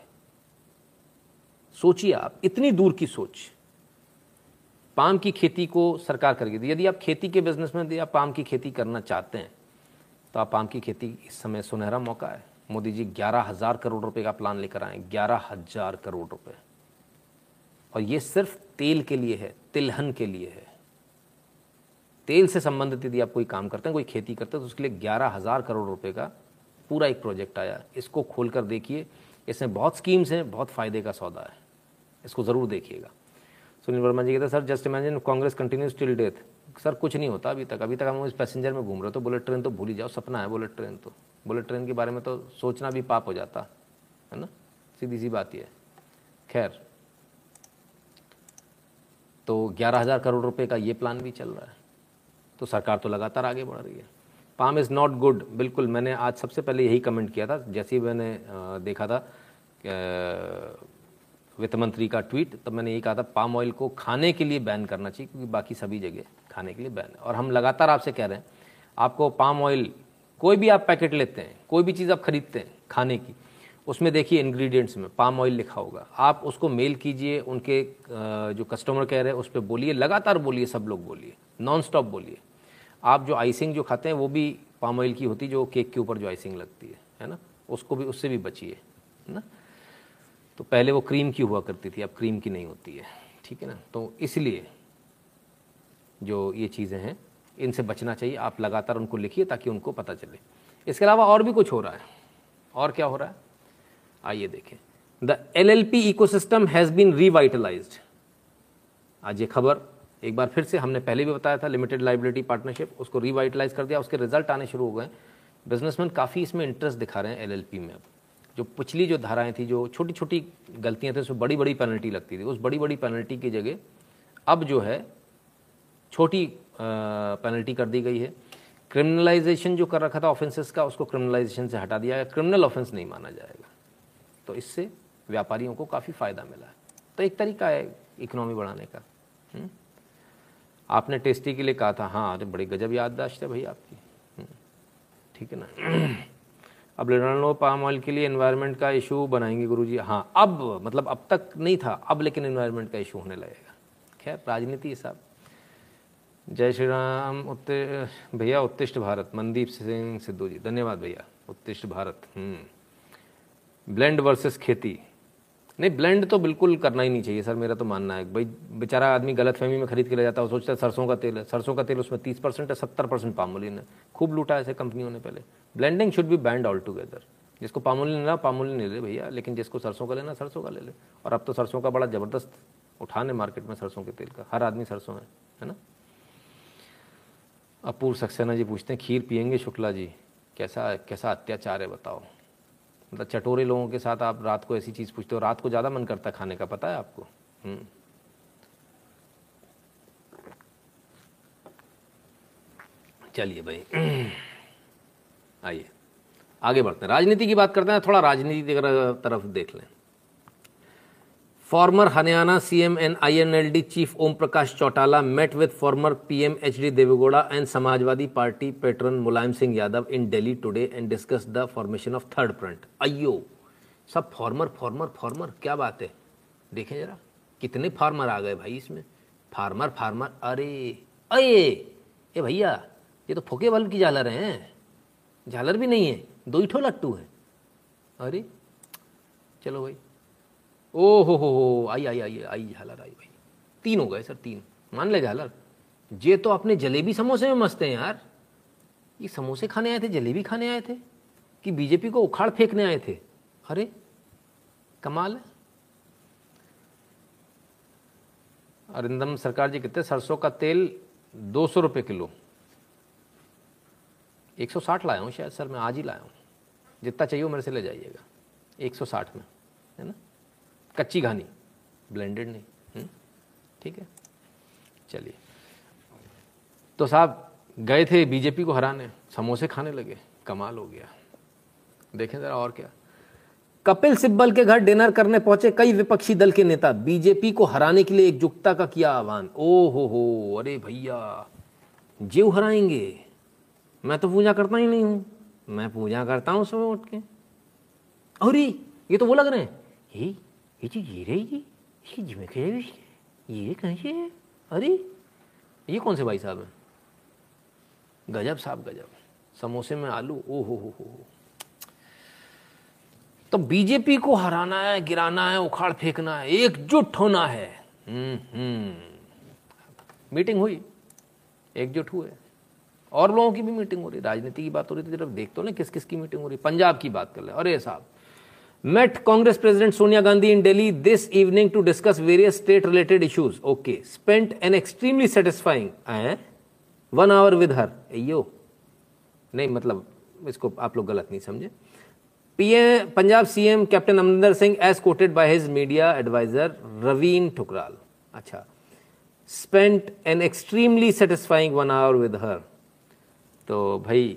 सोचिए आप, इतनी दूर की सोच। पाम की खेती को सरकार करेगी यदि आप खेती के बिज़नेस में आप पाम की खेती करना चाहते हैं तो आप पाम की खेती इस समय सुनहरा मौका है। मोदी जी, ग्यारह हज़ार करोड़ रुपए का प्लान लेकर आए, ग्यारह हज़ार करोड़ रुपए। और ये सिर्फ़ तेल के लिए है, तिलहन के लिए है। तेल से संबंधित यदि आप कोई काम करते हैं, कोई खेती करते हैं तो उसके लिए ग्यारह हज़ार करोड़ रुपए का पूरा एक प्रोजेक्ट आया। इसको खोलकर देखिए, इसमें बहुत स्कीम्स हैं, बहुत फ़ायदे का सौदा है। इसको ज़रूर देखिएगा। सुनील वर्मा जी कहते हैं, sir just imagine Congress continues till death sir, कुछ नहीं होता अभी तक। अभी तक हम इस पैसेंजर में घूम रहे हो तो बुलेट ट्रेन तो भूल ही जाओ, सपना है बुलेट ट्रेन तो। बुलेट ट्रेन के बारे में तो सोचना भी पाप हो जाता, है ना? सीधी सी बात यह खैर तो ग्यारह हज़ार करोड़ रुपए का ये प्लान भी चल रहा है। तो सरकार तो लगातार आगे बढ़ रही है। पाम इज़ नॉट गुड बिल्कुल। मैंने आज सबसे पहले यही कमेंट किया था, जैसे ही मैंने देखा था वित्त मंत्री का ट्वीट, तब मैंने ये कहा था, पाम ऑयल को खाने के लिए बैन करना चाहिए, क्योंकि बाकी सभी जगह खाने के लिए बैन है। और हम लगातार आपसे कह रहे हैं, आपको पाम ऑयल कोई भी आप पैकेट लेते हैं, कोई भी चीज़ आप खरीदते हैं खाने की, उसमें देखिए इंग्रेडिएंट्स में, पाम ऑयल लिखा होगा। आप उसको मेल कीजिए, उनके जो कस्टमर कह रहे हैं, उस पर बोलिए, लगातार बोलिए, सब लोग बोलिए नॉन स्टॉप बोलिए। आप जो आइसिंग जो खाते हैं, वो भी पाम ऑयल की होती जो केक के ऊपर जो आइसिंग लगती है है ना? उसको भी, उससे भी बचिए, है ना? तो पहले वो क्रीम की हुआ करती थी, अब क्रीम की नहीं होती है। ठीक है ना? तो इसलिए जो ये चीज़ें हैं, इनसे बचना चाहिए। आप लगातार उनको लिखिए ताकि उनको पता चले। इसके अलावा और भी कुछ हो रहा है। और क्या हो रहा है? आइए देखें। The L L P ecosystem has been revitalise आज ये खबर एक बार फिर से हमने पहले भी बताया था लिमिटेड लाइबिलिटी पार्टनरशिप उसको रिवाइटलाइज कर दिया, उसके रिज़ल्ट आने शुरू हो गए बिजनेसमैन काफ़ी इसमें इंटरेस्ट दिखा रहे हैं एलएलपी में अब। जो पिछली जो धाराएँ थी जो छोटी छोटी गलतियाँ थी उसमें बड़ी बड़ी पेनल्टी लगती थी। उस बड़ी बड़ी पेनल्टी की जगह अब जो है छोटी पेनल्टी कर दी गई है। क्रिमिनलाइजेशन जो कर रखा था ऑफेंसेस का उसको क्रिमिनलाइजेशन से हटा दिया गया क्रिमिनल ऑफेंस नहीं माना जाएगा। तो इससे व्यापारियों को काफ़ी फ़ायदा मिला है। तो एक तरीका है इकोनॉमी बढ़ाने का? हम्म? आपने टेस्टी के लिए कहा था हाँ अरे बड़ी गजब याददाश्त है भाई आपकी। हम्म, ठीक है ना? अब लिडरनो पाम ऑयल के लिए एनवायरमेंट का इशू बनाएँगे गुरु जी हाँ अब मतलब अब तक नहीं था, अब लेकिन इन्वायरमेंट का इशू होने लगेगा। खैर, राजनीति साहब जय श्री राम, उत्त, भैया, उत्तिष्ट भारत, मनदीप सिंह सिद्धू जी, धन्यवाद भैया, उत्तिष्ट भारत ब्लेंड हम्म। वर्सेस खेती। नहीं ब्लेंड तो बिल्कुल करना ही नहीं चाहिए, सर, मेरा तो मानना है। भाई, बेचारा आदमी गलत फहमी में खरीद के ले जाता है सोचता है सरसों का तेल है। सरसों का तेल उसमें तीस परसेंट है, सत्तर परसेंट पामोलिन है। खूब लूटा ऐसे कंपनियों ने पहले। Blending should be banned all together जिसको पामोलिन लेना, पामोलिन ले ले भैया, लेकिन जिसको सरसों का लेना, सरसों का ले ले। और अब तो सरसों का बड़ा ज़बरदस्त उठान है मार्केट में सरसों के तेल का। हर आदमी सरसों है है ना? अपूर्व सक्सेना जी पूछते हैं, खीर पियेंगे शुक्ला जी? कैसा कैसा अत्याचार है, बताओ। मतलब चटोरे लोगों के साथ आप रात को ऐसी चीज़ पूछते हो, रात को ज़्यादा मन करता खाने का, पता है आपको? हम्म। चलिए भाई, (clears throat) आइए। आगे बढ़ते हैं। राजनीति की बात करते हैं, थोड़ा राजनीति की तरफ़ देख लें। Former Haryana C CM and the chief Om Prakash Chautala met with former P M H D Devegowda and Samajwadi Party patron Mulayam Singh Yadav in Delhi today and discuss the formation of third front अयो सब former former former क्या बात है देखें जरा कितने farmer आ गए भाई इसमें फार्मर फार्मर अरे अये ए भैया ये तो फोके बल्ब की झालर हैं झालर भी नहीं है दो इठो लट्टू हैं अरे चलो भाई ओ हो हो हो, आई आई आई आई झालर आई, भाई। तीन हो गए सर, तीन। मान ले झालर ये तो अपने जलेबी समोसे में मस्त हैं यार। ये समोसे खाने आए थे, जलेबी खाने आए थे? कि बीजेपी को उखाड़ फेंकने आए थे? अरे, कमाल है। अरिंदम सरकार जी कहते सरसों का तेल दो सौ रुपये किलो। एक सौ साठ लाया हूँ शायद, सर, मैं आज ही लाया हूँ। जितना चाहिए मेरे से ले जाइएगा। एक सौ साठ में, है ना? कच्ची घानी। ब्लेंडेड नहीं। हम्म? ठीक है? चलिए। तो साहब, गए थे बीजेपी को हराने, समोसे खाने लगे, कमाल हो गया। देखें जरा और क्या। कपिल सिब्बल के घर डिनर करने पहुँचे कई विपक्षी दल के नेता। बीजेपी को हराने के लिए एकजुटता का किया आह्वान। ओ हो हो अरे भैया, जीव हराएँगे। मैं तो पूजा करता ही नहीं हूँ। मैं पूजा करता हूँ सुबह उठ के। अरे, ये तो वो लग रहे हैं। ये ये जो ये रही ये ये जिम्मे के ये कहीं से है? अरे, ये कौन से भाई साहब हैं? गजब साहब, गजब। समोसे में आलू, ओ हो हो हो तो बीजेपी को हराना है, गिराना है, उखाड़ फेंकना है, एकजुट होना है। हम्म हम्म। मीटिंग हुई, एकजुट हुए। और लोगों की भी मीटिंग हो रही, राजनीति की बात हो रही थी जब देखते हो ना किस किस की मीटिंग हो रही, पंजाब की बात कर ले। अरे साहब met Congress president Sonia Gandhi in Delhi this evening to discuss various state related issues okay spent an extremely satisfying one hour with her यो नहीं मतलब इसको आप लोग गलत नहीं समझे। PM Punjab CM captain Amarinder Singh as quoted by his media adviser Raveen Thukral अच्छा। Spent an extremely satisfying one hour with her तो भाई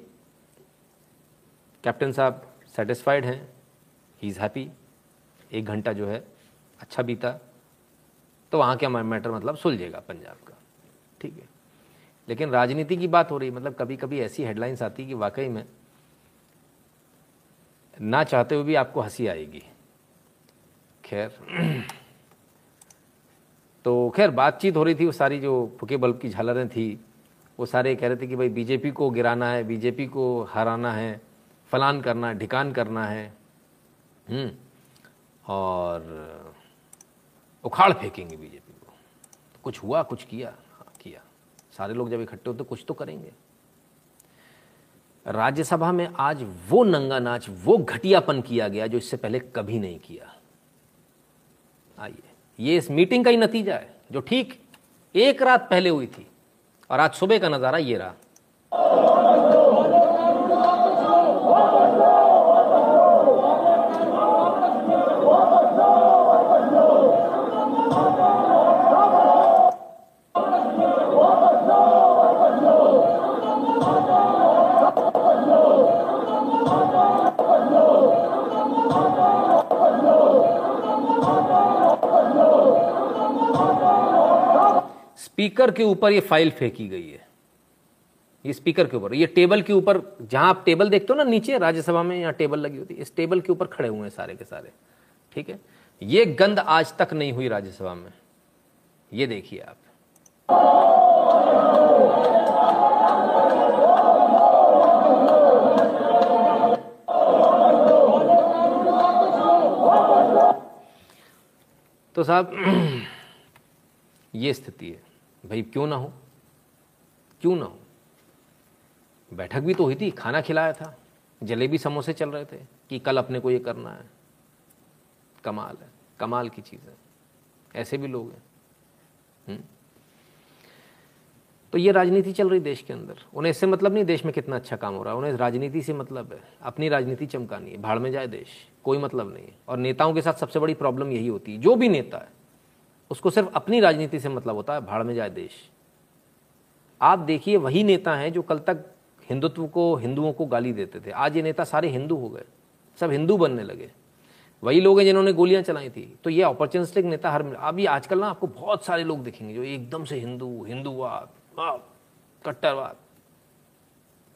कैप्टन साहब सेटिस्फाइड हैं? ही इज़ हैप्पी एक घंटा जो है अच्छा बीता तो वहाँ क्या मैटर मतलब सुलझेगा पंजाब का। ठीक है। लेकिन राजनीति की बात हो रही मतलब कभी कभी ऐसी हेडलाइंस आती कि वाकई में ना चाहते हुए भी आपको हँसी आएगी। खैर (clears throat) तो खैर, बातचीत हो रही थी, वो सारी जो फुके बल्ब की झालरें थी, वो सारे कह रहे थे कि भाई बीजेपी को गिराना है, बीजेपी को हराना है, फलान करना है, ढिकान करना है। और उखाड़ फेंकेंगे बीजेपी को। तो कुछ हुआ, कुछ किया? हाँ किया। सारे लोग जब इकट्ठे होते, कुछ तो करेंगे। राज्यसभा में आज वो नंगा नाच, वो घटियापन किया गया जो इससे पहले कभी नहीं किया। आइए, ये इस मीटिंग का ही नतीजा है, जो ठीक एक रात पहले हुई थी। और आज सुबह का नज़ारा ये रहा। स्पीकर के ऊपर ये फ़ाइल फेंकी गई है। ये स्पीकर के ऊपर। ये टेबल के ऊपर, जहाँ आप टेबल देखते हो ना, नीचे राज्यसभा में यहाँ टेबल लगी होती है। इस टेबल के ऊपर खड़े हुए हैं सारे के सारे। ठीक है? ये गंद आज तक नहीं हुई राज्यसभा में। ये देखिए आप। तो साहब, (clears throat) ये स्थिति है। भाई, क्यों ना हो? क्यों ना हो? बैठक भी तो हुई थी, खाना खिलाया था, जलेबी समोसे चल रहे थे कि कल अपने को ये करना है। कमाल है, कमाल की चीज़ है। ऐसे भी लोग हैं। हम्म? तो ये राजनीति चल रही देश के अंदर। उन्हें इससे मतलब नहीं देश में कितना अच्छा काम हो रहा है, उन्हें राजनीति से मतलब है, अपनी राजनीति चमकानी है, भाड़ में जाए देश, कोई मतलब नहीं है। और नेताओं के साथ सबसे बड़ी प्रॉब्लम यही होती है, जो भी नेता है उसको सिर्फ़ अपनी राजनीति से मतलब होता है, भाड़ में जाए देश। आप देखिए, वही नेता हैं जो कल तक हिंदुत्व को, हिंदुओं को गाली देते थे। आज ये नेता सारे हिंदू हो गए, सब हिंदू बनने लगे। वही लोग हैं जिन्होंने गोलियाँ चलाई थी। तो ये अपॉर्चुनिस्टिक नेता हर अभी आजकल ना आपको बहुत सारे लोग दिखेंगे जो एकदम से हिंदू, हिंदूवाद कट्टरवाद।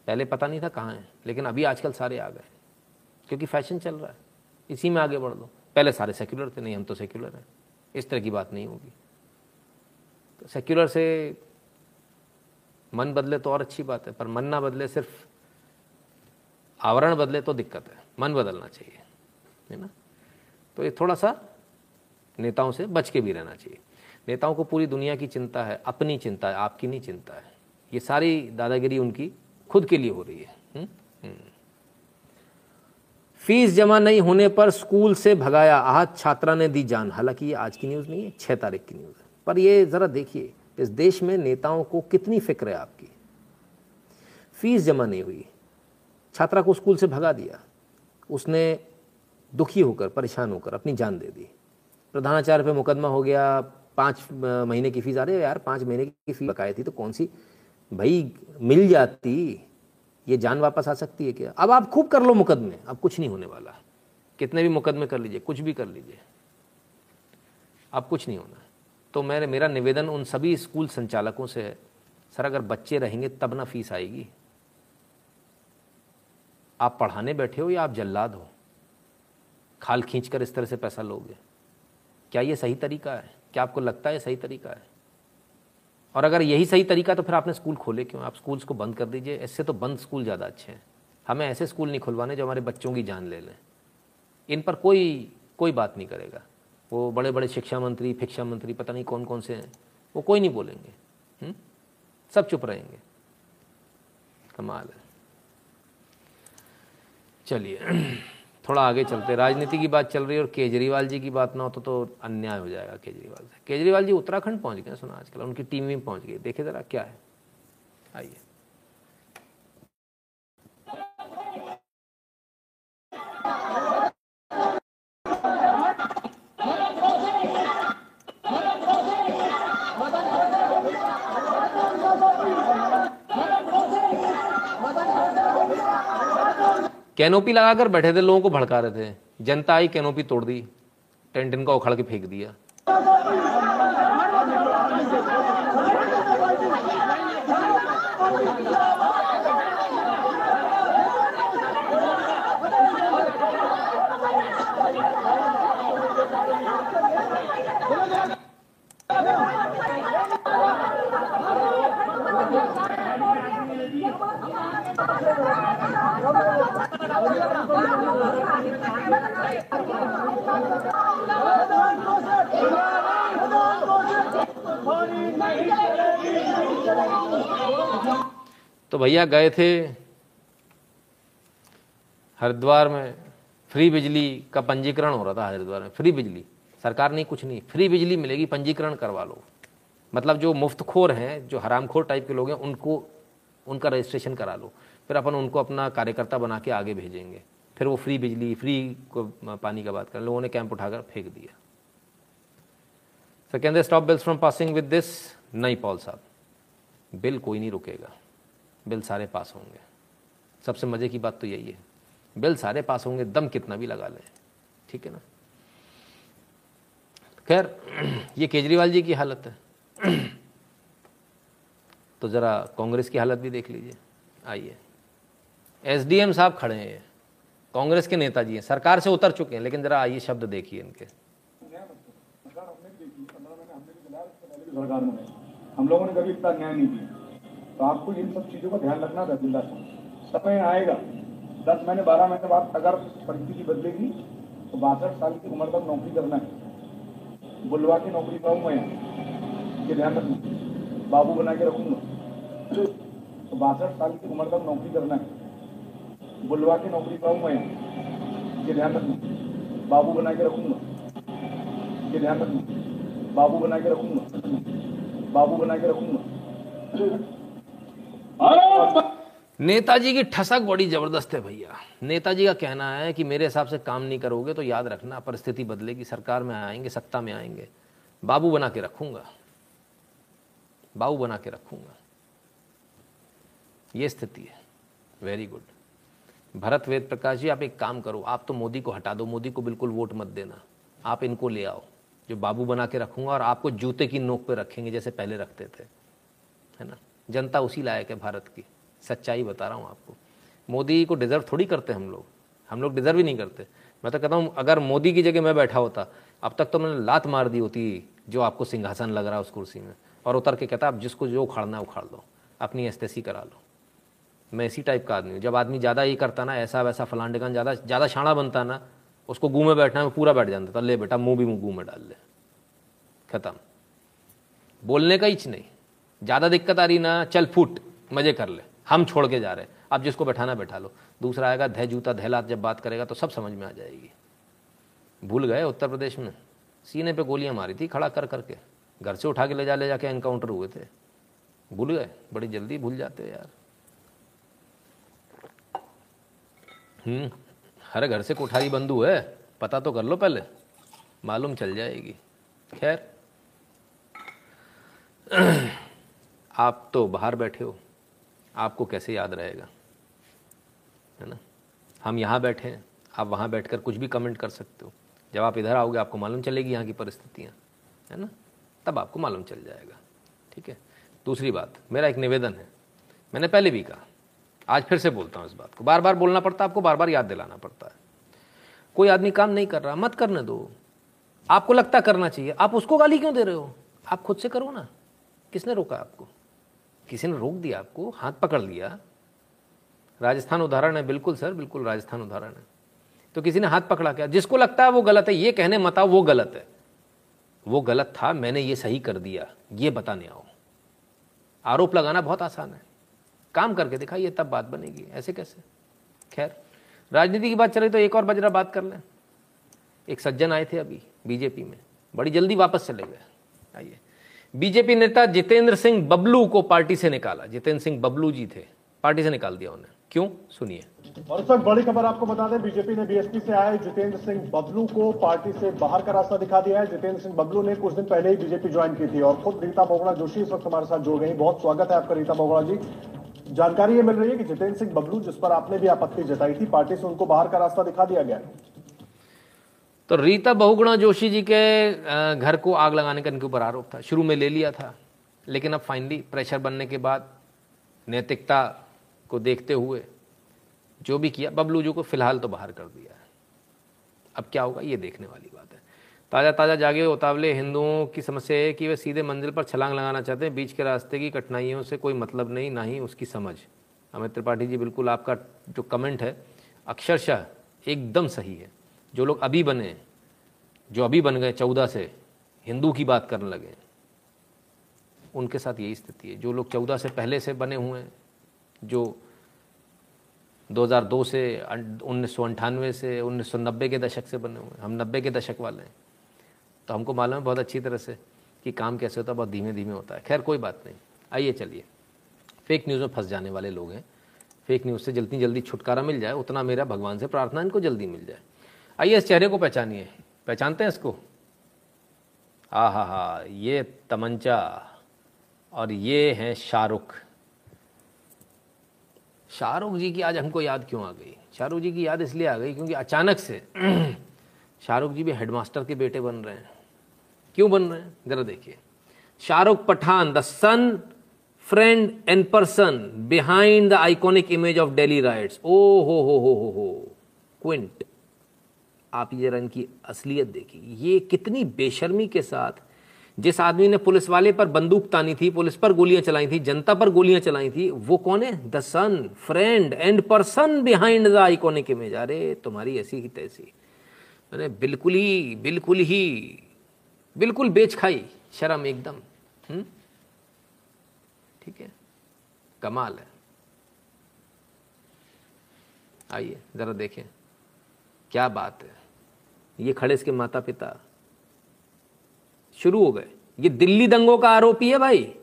पहले पता नहीं था कहाँ है, लेकिन अभी आजकल सारे आ गए। क्योंकि फ़ैशन चल रहा है। इसी में आगे बढ़ दो पहले सारे सेक्युलर थे, नहीं, हम तो सेक्युलर हैं। इस तरह की बात नहीं होगी। तो सेक्युलर से मन बदले तो और अच्छी बात है, पर मन ना बदले सिर्फ़ आवरण बदले तो दिक्कत है। मन बदलना चाहिए, है ना? तो ये थोड़ा सा नेताओं से बच के भी रहना चाहिए। नेताओं को पूरी दुनिया की चिंता है, अपनी चिंता है, आपकी नहीं चिंता है। ये सारी दादागिरी उनकी खुद के लिए हो रही है। हुँ? हुँ। फ़ीस जमा नहीं होने पर स्कूल से भगाया आहत छात्रा ने दी जान। हालाँकि ये आज की न्यूज़ नहीं है छः तारीख की न्यूज़ है। पर ये ज़रा देखिए, इस देश में नेताओं को कितनी फ़िक्र है आपकी? फ़ीस जमा नहीं हुई, छात्रा को स्कूल से भगा दिया। उसने दुखी होकर, परेशान होकर अपनी जान दे दी। प्रधानाचार्य पे मुकदमा हो गया, पाँच महीने की फ़ीस आ रही है यार, पाँच महीने की फ़ीस बकाई थी तो कौन सी? भाई, मिल जाती ये जान वापस आ सकती है क्या? अब आप खूब कर लो मुकदमे, अब कुछ नहीं होने वाला है। कितने भी मुकदमे कर लीजिए, कुछ भी कर लीजिए, अब कुछ नहीं होना है। तो मेरे, मेरा निवेदन उन सभी स्कूल संचालकों से है, सर, अगर बच्चे रहेंगे, तब ना फ़ीस आएगी। आप पढ़ाने बैठे हो या आप जल्लाद हो? खाल खींच कर इस तरह से पैसा लोगे। क्या ये सही तरीका है? क्या आपको लगता है सही तरीका है? और अगर यही सही तरीका तो फिर आपने स्कूल खोले क्यों? आप स्कूल्स को बंद कर दीजिए। इससे तो बंद स्कूल ज़्यादा अच्छे हैं। हमें ऐसे स्कूल नहीं खुलवाने जो हमारे बच्चों की जान ले लें। इन पर कोई कोई बात नहीं करेगा। वो बड़े बड़े शिक्षा मंत्री शिक्षा मंत्री, पता नहीं कौन कौन से हैं, वो कोई नहीं बोलेंगे। हुँ? सब चुप रहेंगे। कमाल है। चलिए। थोड़ा आगे चलते। राजनीति की बात चल रही है और केजरीवाल जी की बात ना हो तो, तो अन्याय हो जाएगा केजरीवाल से। केजरीवाल जी उत्तराखंड पहुँच गए सुना आजकल उनकी टीम भी पहुँच गई। देखे ज़रा क्या है। आइए। कैनोपी लगाकर बैठे थे, लोगों को भड़का रहे थे। जनता आई, कैनोपी तोड़ दी, टेंट इनका उखाड़ के फेंक दिया। तो भैया गए थे हरिद्वार में, फ्री बिजली का पंजीकरण हो रहा था हरिद्वार में, फ्री बिजली, सरकार नहीं, कुछ नहीं, फ्री बिजली मिलेगी, पंजीकरण करवा लो। मतलब जो मुफ्तखोर हैं, जो हरामखोर टाइप के लोग हैं, उनको, उनका रजिस्ट्रेशन करा लो। फिर अपन उनको अपना कार्यकर्ता बना के आगे भेजेंगे। फिर वो फ्री बिजली फ्री को पानी का बात कर लोगों ने कैंप उठाकर फेंक दिया। सर कहते stop bills from passing with this नहीं पॉल साहब, बिल कोई नहीं रुकेगा। बिल सारे पास होंगे। सबसे मज़े की बात तो यही है। बिल सारे पास होंगे, दम कितना भी लगा लें। ठीक है ना? खैर, (clears throat) ये केजरीवाल जी की हालत है। (clears throat) तो ज़रा कांग्रेस की हालत भी देख लीजिए। आइए। एसडीएम साहब खड़े हैं, कांग्रेस के नेताजी हैं, सरकार से उतर चुके हैं, लेकिन ज़रा आइए शब्द देखिए इनके। हम लोगों ने कभी इतना न्याय नहीं दिया। तो आपको इन सब चीज़ों का ध्यान रखना था समय आएगा। दस महीने, बारह महीने बाद अगर परिस्थिति बदलेगी तो बासठ साल की उम्र तक नौकरी करना है। बुलवा की नौकरी पाऊँ मैं ये ध्यान रखना बाबू बना के रखूँगा। तो बासठ साल की उम्र तक नौकरी करना है। बुलवा की नौकरी पाऊँ मैं, ये ध्यान रखना बाबू बना के रखूँगा। ये ध्यान रखना बाबू बना के रखूँगा। बाबू बना के रखूँगा। नेताजी की ठसक बड़ी ज़बरदस्त है भैया। नेताजी का कहना है कि मेरे हिसाब से काम नहीं करोगे तो याद रखना, परिस्थिति बदलेगी, सरकार में आएँगे, सत्ता में आएँगे। बाबू बना के रखूँगा। बाबू बना के रखूँगा। ये स्थिति है। वेरी गुड भरत वेद प्रकाश जी, आप एक काम करो, आप तो मोदी को हटा दो, मोदी को बिल्कुल वोट मत देना। आप इनको ले आओ, जो बाबू बना के रखूँगा और आपको जूते की नोक पे रखेंगे जैसे पहले रखते थे। है ना? जनता उसी लायक है भारत की। सच्चाई बता रहा हूँ आपको। मोदी को डिज़र्व थोड़ी करते हम लोग। हम लोग डिज़र्व ही नहीं करते। मैं तो कहता हूँ, अगर मोदी की जगह मैं बैठा होता, अब तक तो मैंने लात मार दी होती जो आपको सिंहासन लग रहा है उस कुर्सी में। और उतर के कहता, आप जिसको जो उखाड़ना उखाड़ लो अपनी एस्तेसी करा लो। मैं इसी टाइप का आदमी हूँ। जब आदमी ज़्यादा ये करता ना, ऐसा वैसा फलांडेगन ज़्यादा ज़्यादा शाणा बनता ना, उसको गूँ में बैठना है पूरा बैठ जाता था ले बेटा, मुँह भी मुँह गूँ में डाल ले। खत्म। बोलने का ही नहीं। ज़्यादा दिक्कत आ रही ना, चल फूट, मज़े कर ले। हम छोड़ के जा रहे हैं। अब जिसको बैठाना बैठा लो। दूसरा आएगा, धै जूता धैलात जब बात करेगा तो सब समझ में आ जाएगी। भूल गए उत्तर प्रदेश में? सीने पे गोलियाँ मारी थी, खड़ा कर करके। घर से उठा के ले जा, ले जाके एनकाउंटर हुए थे। भूल गए? बड़ी जल्दी भूल जाते यार। हर घर से कोठारी बंधु है। पता तो कर लो पहले। मालूम चल जाएगी। खैर, आप तो बाहर बैठे हो। आपको कैसे याद रहेगा? है ना? हम यहाँ बैठे हैं। आप वहाँ बैठकर कुछ भी कमेंट कर सकते हो। जब आप इधर आओगे, आपको मालूम चलेगी यहाँ की परिस्थितियाँ। है ना? तब आपको मालूम चल जाएगा। ठीक है? दूसरी बात, मेरा एक निवेदन है। मैंने पहले भी कहा आज फिर से बोलता हूँ इस बात को। बार बार बोलना पड़ता है, आपको बार बार याद दिलाना पड़ता है। कोई आदमी काम नहीं कर रहा, मत करने दो। आपको लगता करना चाहिए, आप उसको गाली क्यों दे रहे हो? आप खुद से करो ना। किसने रोका आपको? किसी ने रोक दिया आपको, हाथ पकड़ लिया। राजस्थान उदाहरण है, बिल्कुल सर, बिल्कुल राजस्थान उदाहरण है। तो किसी ने हाथ पकड़ा क्या? जिसको लगता है वो गलत है, ये कहने मत आओ, वो गलत है। वो गलत था, मैंने ये सही कर दिया, ये बताने आओ। आरोप लगाना बहुत आसान है। काम करके दिखाइए, तब बात बनेगी। ऐसे कैसे? खैर, राजनीति की बात चले तो एक और बजरा बात कर लें। एक सज्जन आए थे अभी बीजेपी में। बड़ी जल्दी वापस चले गए। आइए। बीजेपी नेता जितेंद्र सिंह बबलू को पार्टी से निकाला। जितेंद्र सिंह बबलू जी थे। पार्टी से निकाल दिया उन्हें। क्यों? सुनिए। और वक्त बड़ी खबर आपको बता दें, बीजेपी ने बीएसपी से आए जितेंद्र सिंह बबलू को पार्टी से बाहर का रास्ता दिखा दिया है। जितेंद्र सिंह बबलू ने कुछ दिन पहले ही बीजेपी ज्वाइन की थी और खुद रीता बोगड़ा जोशी इस वक्त हमारे साथ जुड़ गई। बहुत स्वागत है आपका रीता बोगड़ा जी। जानकारी ये मिल रही है कि जितेंद्र सिंह बबलू, जिस पर आपने भी आपत्ति जताई थी, पार्टी से उनको बाहर का रास्ता दिखा दिया गया। तो रीता बहुगुणा जोशी जी के घर को आग लगाने का इनके ऊपर आरोप था। शुरू में ले लिया था, लेकिन अब फाइनली प्रेशर बनने के बाद नैतिकता को देखते हुए जो भी किया, बबलू जी को फ़िलहाल तो बाहर कर दिया है। अब क्या होगा, ये देखने वाली बात। ताज़ा ताज़ा जागे उतावले हिंदुओं की समस्या है कि वे सीधे मंजिल पर छलांग लगाना चाहते हैं। बीच के रास्ते की कठिनाइयों से कोई मतलब नहीं, ना ही उसकी समझ। अमित त्रिपाठी जी, बिल्कुल आपका जो कमेंट है, अक्षरशः एकदम सही है। जो लोग अभी बने, जो अभी बन गए चौदह से हिंदू की बात करने लगे, उनके साथ यही स्थिति है। जो लोग चौदह से पहले से बने हुए हैं, जो 2002 से, उन्नीस से 1990 के दशक से बने हुए हैं, हम 90 के दशक वाले हैं तो हमको मालूम है बहुत अच्छी तरह से कि काम कैसे होता है, बहुत धीमे धीमे होता है। खैर, कोई बात नहीं। आइए चलिए। फेक न्यूज़ में फंस जाने वाले लोग हैं। फेक न्यूज़ से जल्दी जल्दी छुटकारा मिल जाए, उतना मेरा भगवान से प्रार्थना इनको जल्दी मिल जाए। आइए, इस चेहरे को पहचानिए। पहचानते हैं इसको? आ हा हा ये तमंचा और ये हैं शाहरुख। शाहरुख जी की आज हमको याद क्यों आ गई? शाहरुख जी की याद इसलिए आ गई क्योंकि अचानक से (clears throat) शाहरुख जी भी हेडमास्टर के बेटे बन रहे हैं। क्यों बन रहे हैं? जरा देखिए। Shahrukh Pathan the son friend and person behind the iconic image of Delhi riots ओ, हो हो हो हो हो। क्विंट आप ये जरा इनकी असलियत देखिए। ये कितनी बेशर्मी के साथ, जिस आदमी ने पुलिस वाले पर बंदूक तानी थी, पुलिस पर गोलियाँ चलाई थी, जनता पर गोलियाँ चलाई थी, वो कौन है? The son friend and person behind the iconic image अरे, तुम्हारी ऐसी ही तैसी। मैंने बिल्कुल ही बिल्कुल ही बिल्कुल बेच खाई शर्म एकदम हम्म? ठीक है, कमाल है। आइए, जरा देखें, क्या बात है। ये खड़े इसके माता पिता शुरू हो गए। ये दिल्ली दंगों का आरोपी है भाई।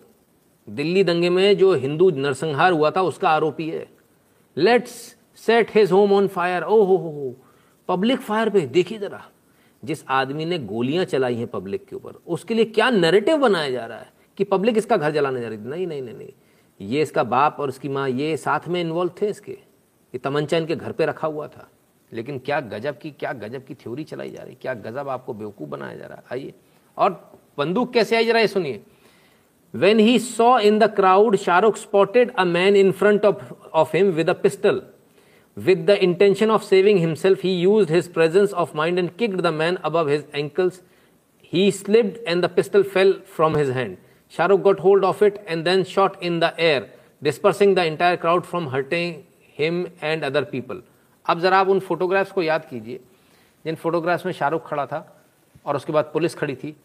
दिल्ली दंगे में जो हिंदू नरसंहार हुआ था, उसका आरोपी है। Let's set his home on fire ओ हो हो हो। पब्लिक फायर पे, देखिए जरा। जिस आदमी ने गोलियाँ चलाई हैं पब्लिक के ऊपर उसके लिए क्या नैरेटिव बनाया जा रहा है कि पब्लिक इसका घर जलाने जा रही थी? नहीं नहीं नहीं नहीं। ये इसका बाप और इसकी माँ ये साथ में इन्वॉल्व थे इसके। ये तमंचा इनके घर पे रखा हुआ था। लेकिन क्या गजब की क्या गजब की थ्योरी चलाई जा रही क्या गजब आपको बेवकूफ़ बनाया जा रहा है? आइए। और बंदूक कैसे आई जरा ये सुनिए। When he saw in the crowd, Shahrukh spotted a man in front of, of him with a pistol. With the intention of saving himself he use his presence of mind and kicked the man above his ankles he slipped and the pistol fell from his hand Shahrukh got hold of it and then shot in the air dispersing the entire crowd from hurting him and other people अब जरा आप उन photographs को याद कीजिए, जिन photographs में शाहरुख खड़ा था और उसके बाद पुलिस खड़ी थी।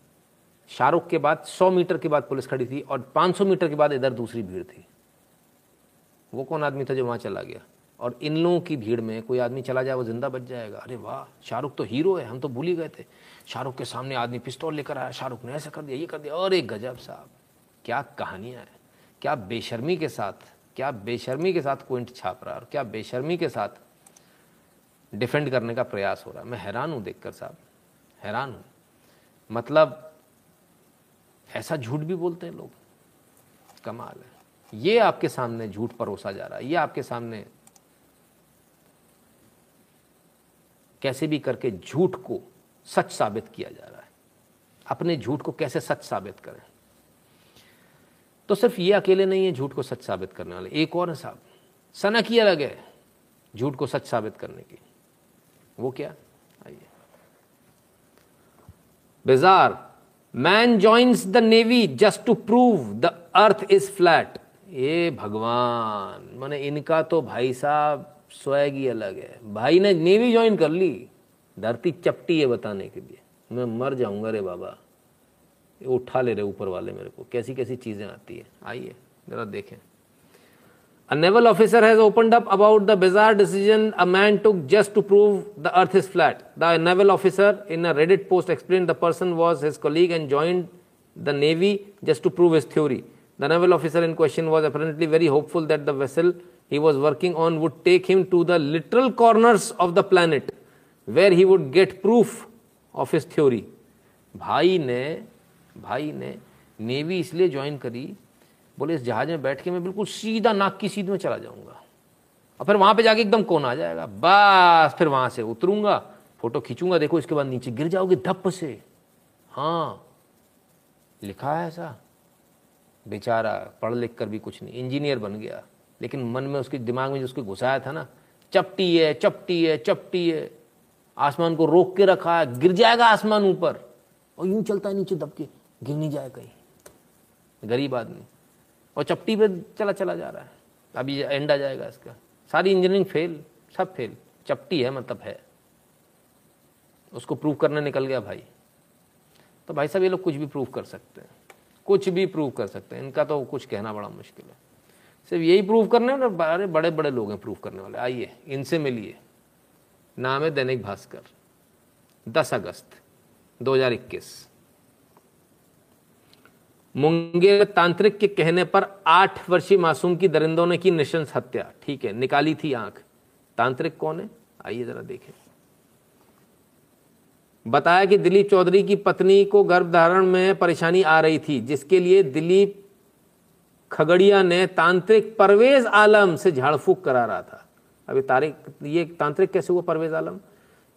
शाहरुख के बाद 100 मीटर के बाद पुलिस खड़ी थी और 500 मीटर के बाद इधर दूसरी भीड़ थी। वो कौन आदमी था जो वहाँ चला गया? और इन लोगों की भीड़ में कोई आदमी चला जाए, वो ज़िंदा बच जाएगा। अरे वाह, शाहरुख तो हीरो है, हम तो भूल ही गए थे। शाहरुख के सामने आदमी पिस्तौल लेकर आया, शाहरुख ने ऐसा कर दिया, ये कर दिया। और एक गजब साहब, क्या कहानियाँ हैं। क्या बेशर्मी के साथ, क्या बेशर्मी के साथ क्विंट छाप रहा है और क्या बेशर्मी के साथ डिफेंड करने का प्रयास हो रहा है। मैं हैरान हूँ देखकर साहब, हैरान हूँ। मतलब ऐसा झूठ भी बोलते हैं लोग। कमाल है। ये आपके सामने झूठ परोसा जा रहा है, ये आपके सामने कैसे भी करके झूठ को सच साबित किया जा रहा है। अपने झूठ को कैसे सच साबित करें? तो सिर्फ़ ये अकेले नहीं है, झूठ को सच साबित करने वाले। एक और है साहब, सनक ही अलग है झूठ को सच साबित करने की। वो क्या? आइए। Bizarre man joins the navy just to prove the earth is flat ये भगवान, माने इनका तो भाई साहब स्वैगी अलग है। भाई ने नेवी ज्वाइन कर ली। धरती चपटी है बताने के लिए। मैं मर जाऊँगा रे बाबा। उठा ले रहे ऊपर वाले मेरे को। कैसी कैसी चीज़ें आती है। आइए, जरा देखें। A naval officer has opened up about the bizarre decision a man took just to prove the earth is flat the naval officer in a Reddit post explain the person was his colleague and join the navy just to prove his theory the naval officer in question was apparently very hopeful that the vessel he was working on would take him to the literal corners of the planet, where he would get proof of his theory. भाई ने भाई ने navy इसलिए join करी, बोले, इस जहाज़ में बैठ के मैं बिल्कुल सीधा नाक की सीध में चला जाऊँगा। और फिर वहाँ पे जाके एकदम कौन आ जाएगा? बस, फिर वहाँ से उतरूँगा, फ़ोटो खींचूँगा, देखो इसके बाद नीचे गिर जाओगे धप से। हाँ लिखा है ऐसा? बेचारा पढ़ लिख कर भी कुछ नहीं, इंजीनियर बन गया। लेकिन मन में उसके दिमाग में जो उसके घुसाया था ना, चपटी है चपटी है चपटी है। आसमान को रोक के रखा है, गिर जाएगा आसमान ऊपर। और यूँ चलता है नीचे दबके, गिर नहीं जाए कहीं। गरीब आदमी। और चपटी पे चला चला जा रहा है। अभी एंड आ जाएगा इसका। सारी इंजीनियरिंग फेल सब फेल चपटी है मतलब है। उसको प्रूव करने निकल गया भाई। तो भाई साहब, ये लोग कुछ भी प्रूव कर सकते हैं। कुछ भी प्रूव कर सकते हैं। इनका तो कुछ कहना बड़ा मुश्किल है। सिर्फ़ यही प्रूव करने वाले बड़े बड़े बड़े लोग हैं प्रूव करने वाले। आइए, इनसे मिलिए। नाम है दैनिक भास्कर। 10 अगस्त 2021 मुंगेर तांत्रिक के कहने पर आठ वर्षीय मासूम की दरिंदों ने की निशंस हत्या। ठीक है, निकाली थी आँख। तांत्रिक कौन है? आइए जरा देखें। बताया कि दिलीप चौधरी की पत्नी को गर्भधारण में परेशानी आ रही थी, जिसके लिए दिलीप खगड़िया ने तांत्रिक परवेज आलम से झाड़ फूक करा रहा था। अभी तारिक ये तांत्रिक कैसे हुआ परवेज आलम?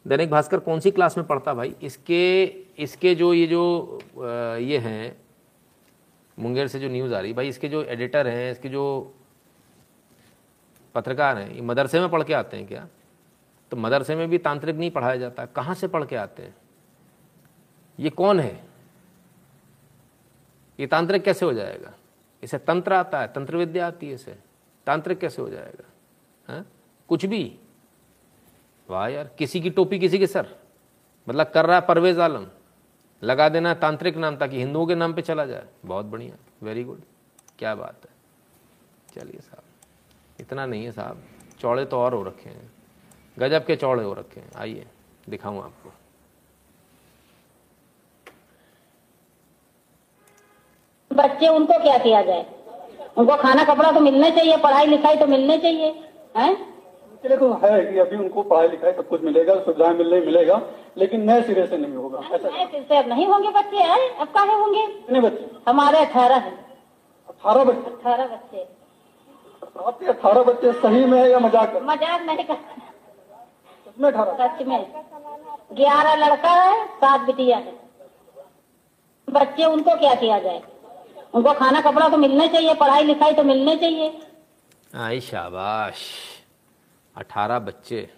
दैनिक भास्कर कौन सी क्लास में पढ़ता भाई? इसके इसके जो, ये जो ये हैं, मुंगेर से जो न्यूज़ आ रही, भाई इसके जो एडिटर हैं, इसके जो पत्रकार हैं, ये मदरसे में पढ़ के आते हैं क्या? तो मदरसे में भी तांत्रिक नहीं पढ़ाया जाता। कहाँ से पढ़ के आते हैं? ये कौन है? ये तांत्रिक कैसे हो जाएगा? इसे तंत्र आता है तंत्र विद्या आती है इसे। तांत्रिक कैसे हो जाएगा? है? कुछ भी। वाह यार, किसी की टोपी किसी के सर। मतलब कर रहा है परवेज आलम। लगा देना है तांत्रिक नाम ताकि हिंदुओं के नाम पे चला जाए। बहुत बढ़िया। वेरी गुड क्या बात है। चलिए साहब। इतना नहीं है साहब। चौड़े तो और हो रखे हैं। गजब के चौड़े हो रखे हैं। आइए, दिखाऊँ आपको। बच्चे उनको क्या किया जाए? उनको खाना कपड़ा तो मिलना चाहिए पढ़ाई लिखाई तो मिलनी चाहिए हैं? तो है कि अभी उनको पढ़ाई लिखाई सब कुछ मिलेगा सुविधाएँ मिलने मिलेगा लेकिन नए सिरे से नहीं होगा ऐसा नए फिर से अब नहीं होंगे बच्चे हैं अब काहे होंगे? कितने बच्चे? हमारे अठारह है। अठारह बच्चे? अठारह बच्चे। आपके अठारह बच्चे सही में है या मज़ाक कर मज़ाक नहीं कर कितने अठारह? सच में। ग्यारह लड़का है सात बिटिया है। बच्चे उनको क्या किया जाए? उनको खाना कपड़ा तो मिलना चाहिए, पढ़ाई लिखाई तो मिलने चाहिए। आई शाबाश। अठारह बच्चे।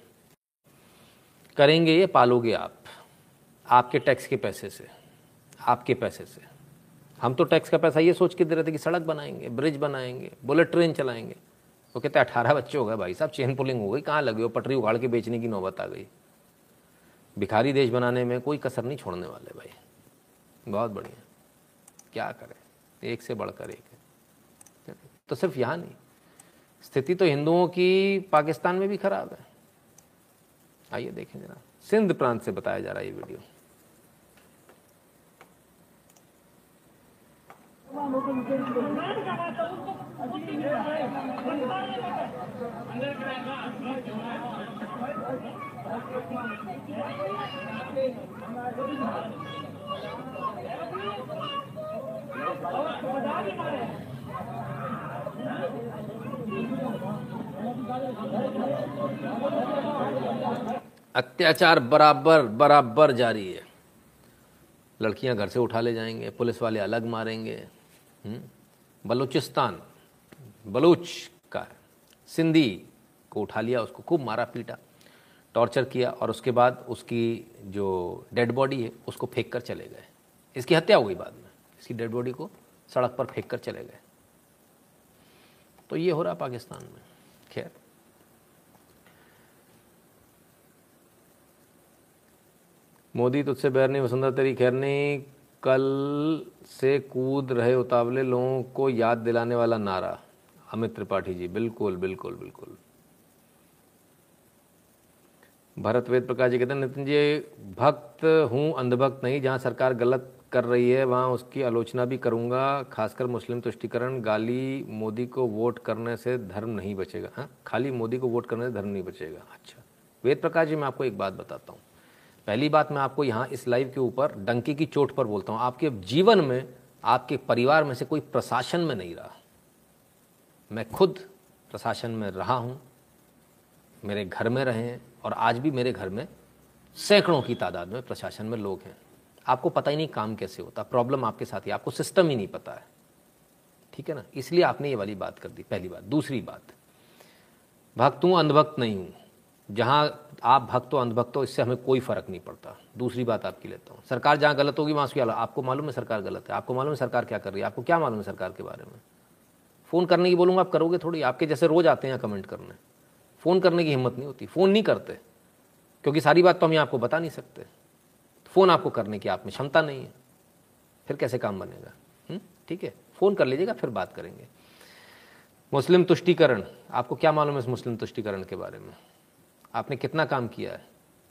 करेंगे ये, पालोगे आप। आपके टैक्स के पैसे से। आपके पैसे से। हम तो टैक्स का पैसा ये सोच के दे रहे थे कि सड़क बनाएँगे, ब्रिज बनाएँगे, बुलेट ट्रेन चलाएँगे। वो कहते, अठारह बच्चे हो गए भाई साहब, चेन पुलिंग हो गई, कहाँ लगे हो? पटरी उगाड़ के बेचने की नौबत आ गई। भिखारी देश बनाने में कोई कसर नहीं छोड़ने वाले भाई। बहुत बढ़िया। क्या करें? एक से बढ़कर एक है। तो सिर्फ़ यहाँ नहीं। स्थिति तो हिंदुओं की पाकिस्तान में भी खराब है। आइए देखें जरा। सिंध प्रांत से बताया जा रहा है ये वीडियो। अत्याचार बराबर बराबर जारी है लड़कियाँ घर से उठा ले जाएँगे, पुलिस वाले अलग मारेंगे हम्म? बलूचिस्तान, बलूच का। सिंधी को उठा लिया, उसको खूब मारा, पीटा, टॉर्चर किया और उसके बाद उसकी जो डेड बॉडी है, उसको फेंक कर चले गए इसकी हत्या हो गई बाद में इसकी डेड बॉडी को सड़क पर फेंक कर चले गए। तो ये हो रहा पाकिस्तान में। खैर। मोदी तुझसे बैर नहीं, वसुंधरा तेरी खैर नहीं। कल से कूद रहे उतावले लोगों को याद दिलाने वाला नारा। अमित त्रिपाठी जी, बिल्कुल बिल्कुल बिल्कुल। भरत वेद प्रकाश जी कहते हैं, नितिन जी, भक्त हूँ, अंधभक्त नहीं, जहाँ सरकार गलत कर रही है, वहाँ उसकी आलोचना भी करूँगा। खासकर मुस्लिम तुष्टिकरण, गाली मोदी को वोट करने से धर्म नहीं बचेगा। हाँ खाली मोदी को वोट करने से धर्म नहीं बचेगा। अच्छा वेद प्रकाश जी, मैं आपको एक बात बताता हूँ। पहली बात मैं आपको यहाँ इस लाइव के ऊपर डंकी की चोट पर बोलता हूँ। आपके जीवन में, आपके परिवार में से कोई प्रशासन में नहीं रहा। मैं खुद प्रशासन में रहा हूँ, मेरे घर में रहे हैं और आज भी मेरे घर में सैकड़ों की तादाद में प्रशासन में लोग हैं। आपको पता ही नहीं काम कैसे होता प्रॉब्लम आपके साथ ही, आपको सिस्टम ही नहीं पता है। ठीक है ना? इसलिए आपने ये वाली बात कर दी, पहली बात। दूसरी बात, भक्त हूँ, अंधभक्त नहीं हूँ। जहाँ आप भक्त हो, अंधभक्त हो, इससे हमें कोई फ़र्क नहीं पड़ता। दूसरी बात आपकी लेता हूँ। सरकार जहाँ गलत होगी, वहाँ उसकी आपको मालूम है सरकार गलत है? आपको मालूम है सरकार क्या कर रही है? आपको क्या मालूम है सरकार के बारे में? फ़ोन करने की बोलूँगा, आप करोगे थोड़ी? आपके जैसे रोज़ आते हैं कमेंट करने। फ़ोन करने की हिम्मत नहीं होती। फ़ोन नहीं करते। क्योंकि सारी बात तो हम यहाँ आपको बता नहीं सकते। फ़ोन आपको करने की आप में क्षमता नहीं है। फिर कैसे काम बनेगा? हम्म? ठीक है। फ़ोन कर लीजिएगा, फिर बात करेंगे। मुस्लिम तुष्टिकरण, आपको क्या मालूम है इस मुस्लिम तुष्टिकरण के बारे में? आपने कितना काम किया है?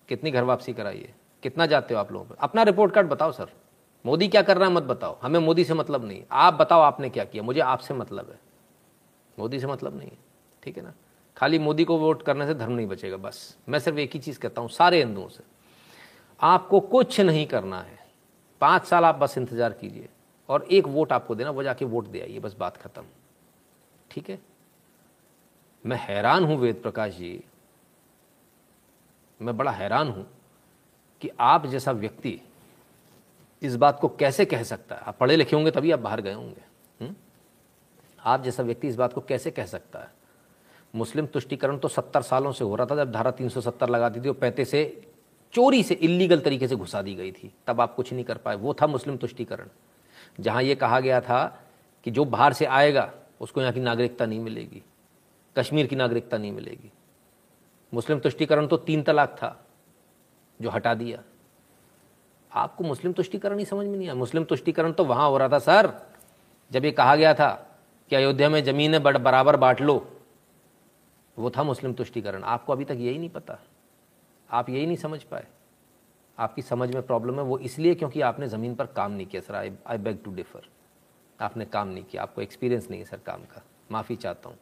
कितनी घर वापसी कराई है? कितना जाते हो आप लोगों पर? अपना रिपोर्ट कार्ड बताओ सर मोदी क्या कर रहा है, मत बताओ। हमें मोदी से मतलब नहीं आप बताओ आपने क्या किया? मुझे आपसे मतलब है। मोदी से मतलब नहीं है। ठीक है ना? खाली मोदी को वोट करने से धर्म नहीं बचेगा, बस। मैं सिर्फ़ एक ही चीज़ कहता हूँ, सारे हिंदुओं से। आपको कुछ नहीं करना है। पाँच साल आप बस इंतज़ार कीजिए और एक वोट आपको देना, वो जाके वोट दे आइए, बस बात ख़त्म। ठीक है? मैं हैरान हूँ वेद प्रकाश जी। मैं बड़ा हैरान हूँ कि आप जैसा व्यक्ति इस बात को कैसे कह सकता है? आप पढ़े लिखे होंगे तभी आप बाहर गए होंगे। हुँ? आप जैसा व्यक्ति इस बात को कैसे कह सकता है? मुस्लिम तुष्टिकरण तो सत्तर सालों से हो रहा था, जब धारा 370 लगाती थी और पैंतीस से चोरी से इलीगल तरीके से घुसा दी गई थी। तब आप कुछ नहीं कर पाए। वो था मुस्लिम तुष्टिकरण, जहाँ ये कहा गया था कि जो बाहर से आएगा, उसको यहाँ की नागरिकता नहीं मिलेगी। कश्मीर की नागरिकता नहीं मिलेगी। मुस्लिम तुष्टिकरण तो तीन तलाक था जो हटा दिया। आपको मुस्लिम तुष्टिकरण ही समझ में नहीं आया। मुस्लिम तुष्टिकरण तो वहाँ हो रहा था, सर, जब ये कहा गया था कि अयोध्या में ज़मीनें बराबर बांट लो। वो था मुस्लिम तुष्टिकरण। आपको अभी तक यही नहीं पता। आप यही नहीं समझ पाए। आपकी समझ में प्रॉब्लम है, वो इसलिए क्योंकि आपने ज़मीन पर काम नहीं किया, sir. I I beg to differ आपने काम नहीं किया, आपको एक्सपीरियंस नहीं है, सर, काम का। माफ़ी चाहता हूँ,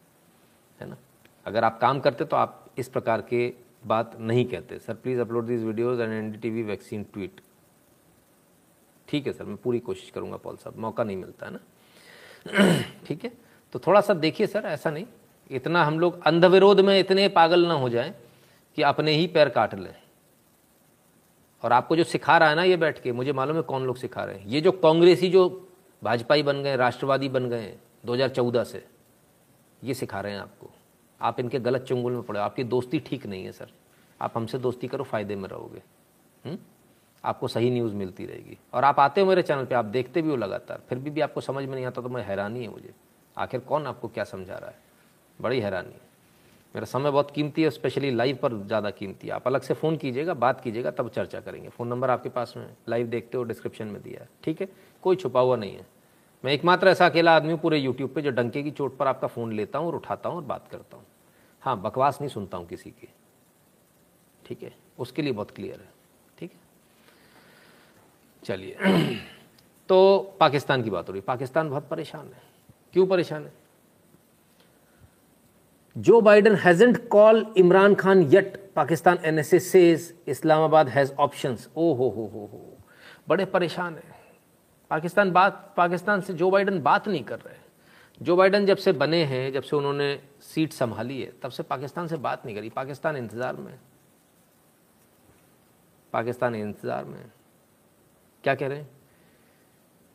है ना? अगर आप काम करते तो आप इस प्रकार के बात नहीं कहते। Sir please upload this videos and N T V vaccine tweet ठीक है, सर, मैं पूरी कोशिश करूँगा, पॉल साहब। मौका नहीं मिलता, है ना? (clears throat) ठीक है? तो थोड़ा सा देखिए, सर, ऐसा नहीं। इतना हम लोग अंधविरोध में इतने पागल ना हो जाएँ। कि अपने ही पैर काट लें। और आपको जो सिखा रहा है ना ये बैठ के मुझे मालूम है कौन लोग सिखा रहे हैं। ये जो कांग्रेसी जो भाजपाई बन गए राष्ट्रवादी बन गए 2014 से ये सिखा रहे हैं आपको। आप इनके गलत चुंगल में पड़े आपकी दोस्ती ठीक नहीं है सर। आप हमसे दोस्ती करो फ़ायदे में रहोगे। हुँ? आपको सही न्यूज़ मिलती रहेगी। और आप आते हो मेरे चैनल पे आप देखते भी हो लगातार। फिर भी, भी आपको समझ में नहीं आता तो मैं हैरानी है मुझे। आखिर कौन आपको क्या समझा रहा है? बड़ी हैरानी है। मेरा समय बहुत कीमती है स्पेशली लाइव पर ज़्यादा कीमती है। आप अलग से फ़ोन कीजिएगा, बात कीजिएगा, तब चर्चा करेंगे। फ़ोन नंबर आपके पास में लाइव देखते हो डिस्क्रिप्शन में दिया है। ठीक है? कोई छुपा हुआ नहीं है। मैं एकमात्र ऐसा अकेला आदमी हूँ पूरे यूट्यूब पर जो डंके की चोट पर आपका फ़ोन लेता हूँ और उठाता हूँ और बात करता हूँ। हाँ बकवास नहीं सुनता हूँ किसी की। ठीक है? उसके लिए बहुत क्लियर है। ठीक है? चलिए। (clears throat) तो पाकिस्तान की बात हो रही पाकिस्तान बहुत परेशान है। क्यों परेशान है? Joe Biden hasn't call Imran Khan yet Pakistan NSA says Islamabad has options ओ हो हो हो हो। बड़े परेशान है। पाकिस्तान बात, पाकिस्तान से जो बाइडन बात नहीं कर रहे जो बाइडन जब से बने हैं, जब से उन्होंने सीट संभाली है, तब से पाकिस्तान से बात नहीं करी। पाकिस्तान इंतज़ार में पाकिस्तान इंतज़ार में क्या कह रहे हैं?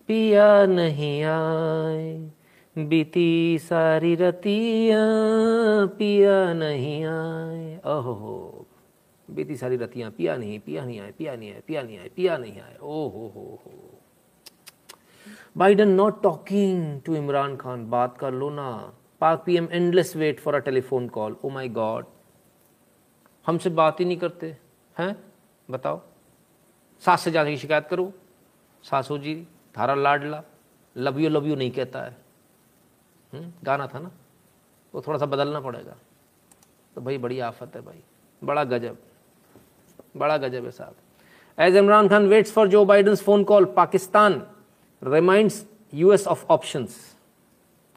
पिया नहीं आए। बीती सारी रतिया, पिया नहीं आए। ओहो बीती सारी रतियाँ, पिया नहीं पिया नहीं आए, पिया नहीं आए, पिया नहीं आए, पिया नहीं आए। ओ हो हो। Biden not talking to Imran Khan बात कर लो ना। Pak PM endless wait for a telephone call oh my God हमसे बात ही नहीं करते, हैं? बताओ। सास से जाने की शिकायत करो। सासू जी थारा लाडला। लव यू लव यू नहीं कहता हुँ? गाना था ना, वो थोड़ा सा बदलना पड़ेगा। तो भाई, बड़ी आफत है भाई। बड़ा गजब। बड़ा गजब है साहब। As Imran Khan waits for Joe Biden phone call Pakistan reminds US of options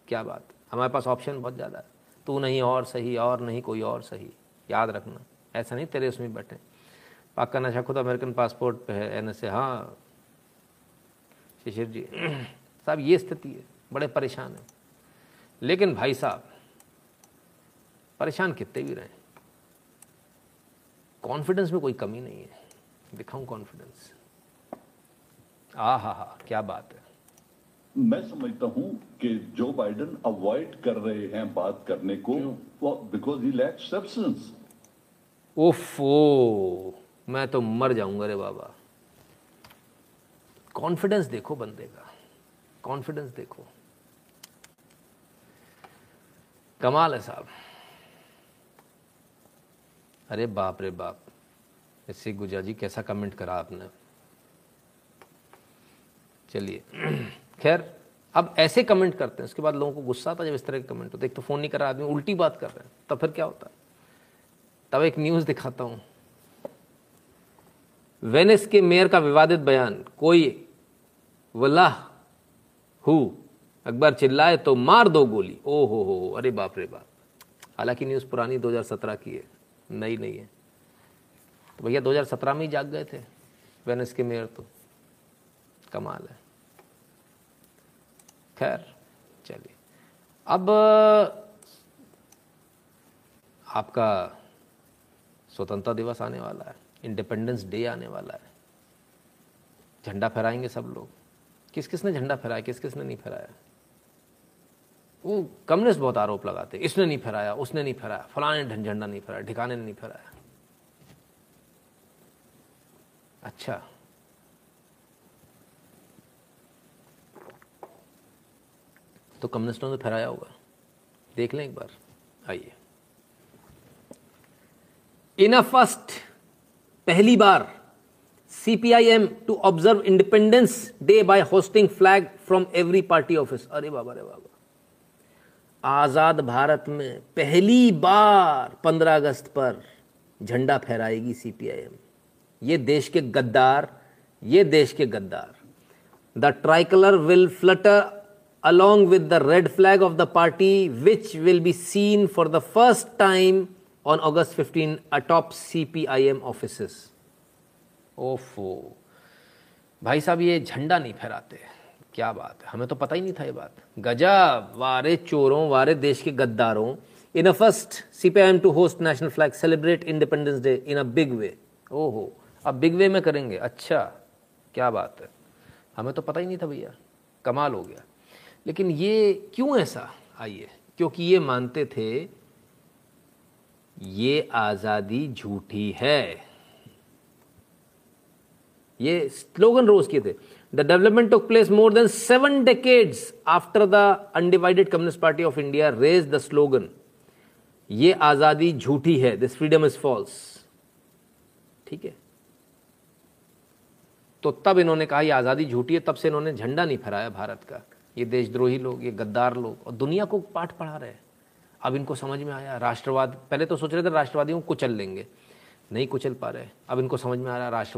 क्या बात। हमारे पास ऑप्शन बहुत ज़्यादा है। तू नहीं और सही, और नहीं कोई और सही। याद रखना। ऐसा नहीं, तेरे उसमें बैठे। पाक का नशा खुद अमेरिकन पासपोर्ट पे है एन एस ए हाँ। शिशिर जी। (clears throat) साहब, ये स्थिति है। बड़े परेशान हैं। लेकिन भाई साहब परेशान कितने भी रहें। कॉन्फिडेंस में कोई कमी नहीं है। दिखाऊँ कॉन्फिडेंस आ हा हा क्या बात है। मैं समझता हूँ कि जो बाइडन अवॉइड कर रहे हैं बात करने को। बिकॉज़ ही लैक सब्सटेंस ओफो मैं तो मर जाऊँगा रे बाबा। कॉन्फिडेंस देखो बंदे का। कॉन्फिडेंस देखो। कमाल है साहब। अरे बाप रे बाप। इससे गुजा जी, कैसा कमेंट करा आपने? चलिए। (clears throat) खैर, अब ऐसे कमेंट करते हैं, उसके बाद लोगों को गुस्सा आता है जब इस तरह के कमेंट होते एक तो फ़ोन नहीं कर आदमी, उल्टी बात कर रहे हैं, तब फिर क्या होता है? तब एक न्यूज़ दिखाता हूँ। वेनिस के मेयर का विवादित बयान, कोई वलाह हु अकबर चिल्लाए तो मार दो गोली। ओ हो हो अरे बाप रे बाप। हालाँकि न्यूज़ पुरानी 2017 की है, नई नहीं है। तो भैया 2017 में ही जाग गए थे, वेनिस के मेयर तो। कमाल है। खैर, चलिए। अब, आपका स्वतंत्रता दिवस आने वाला है इंडिपेंडेंस डे आने वाला है। झंडा फहराएँगे सब लोग। किस किस ने झंडा फहराया किस किस ने नहीं फहराया? वो कम्युनिस्ट बहुत आरोप लगाते, इसने नहीं फहराया, उसने नहीं फहराया, फलाने ने झंडा नहीं फहराया, ठिकाने ने नहीं फहराया। अच्छा। तो कम्युनिस्टों ने फहराया होगा देख लें एक बार। आइए। इन अ फ़र्स्ट पहली बार CPIM to observe independence day by hosting flag from every party office अरे बाबा अरे बाबा। आज़ाद भारत में पहली बार 15 अगस्त पर झंडा फहराएगी सीपीआईएम ये देश के गद्दार, ये देश के गद्दार। The tricolour will flutter along with the red flag of the party which will be seen for the first time on August fifteen atop C P CPIM offices ओफो, भाई साहब, ये झंडा नहीं फहराते। हैं क्या बात है? हमें तो पता ही नहीं था ये बात। गजब! वारे चोरों, वारे देश के गद्दारों। In a first CPIM to host national flag celebrate independence day in a big way ओहो, अब बिग वे में करेंगे। अच्छा क्या बात है? हमें तो पता ही नहीं था भैया। कमाल हो गया। लेकिन ये क्यों ऐसा? आइए, क्योंकि ये मानते थे, ये आज़ादी झूठी है। ये स्लोगन रोज किए थे। The development took place more than seven decades after the undivided communist party of India raise the slogan ये आज़ादी झूठी है दिस फ्रीडम इज़ फॉल्स ठीक है? तो तब इन्होंने कहा, ये आज़ादी झूठी है। तब से इन्होंने झंडा नहीं फहराया भारत का। ये देशद्रोही लोग, ये गद्दार लोग और दुनिया को पाठ पढ़ा रहे अब इनको समझ में आया, राष्ट्रवाद, पहले तो सोच रहे थे राष्ट्रवादियों को कुचल लेंगे। नहीं कुचल पा रहे। अब इनको समझ में आ रहा राष्ट्रवाद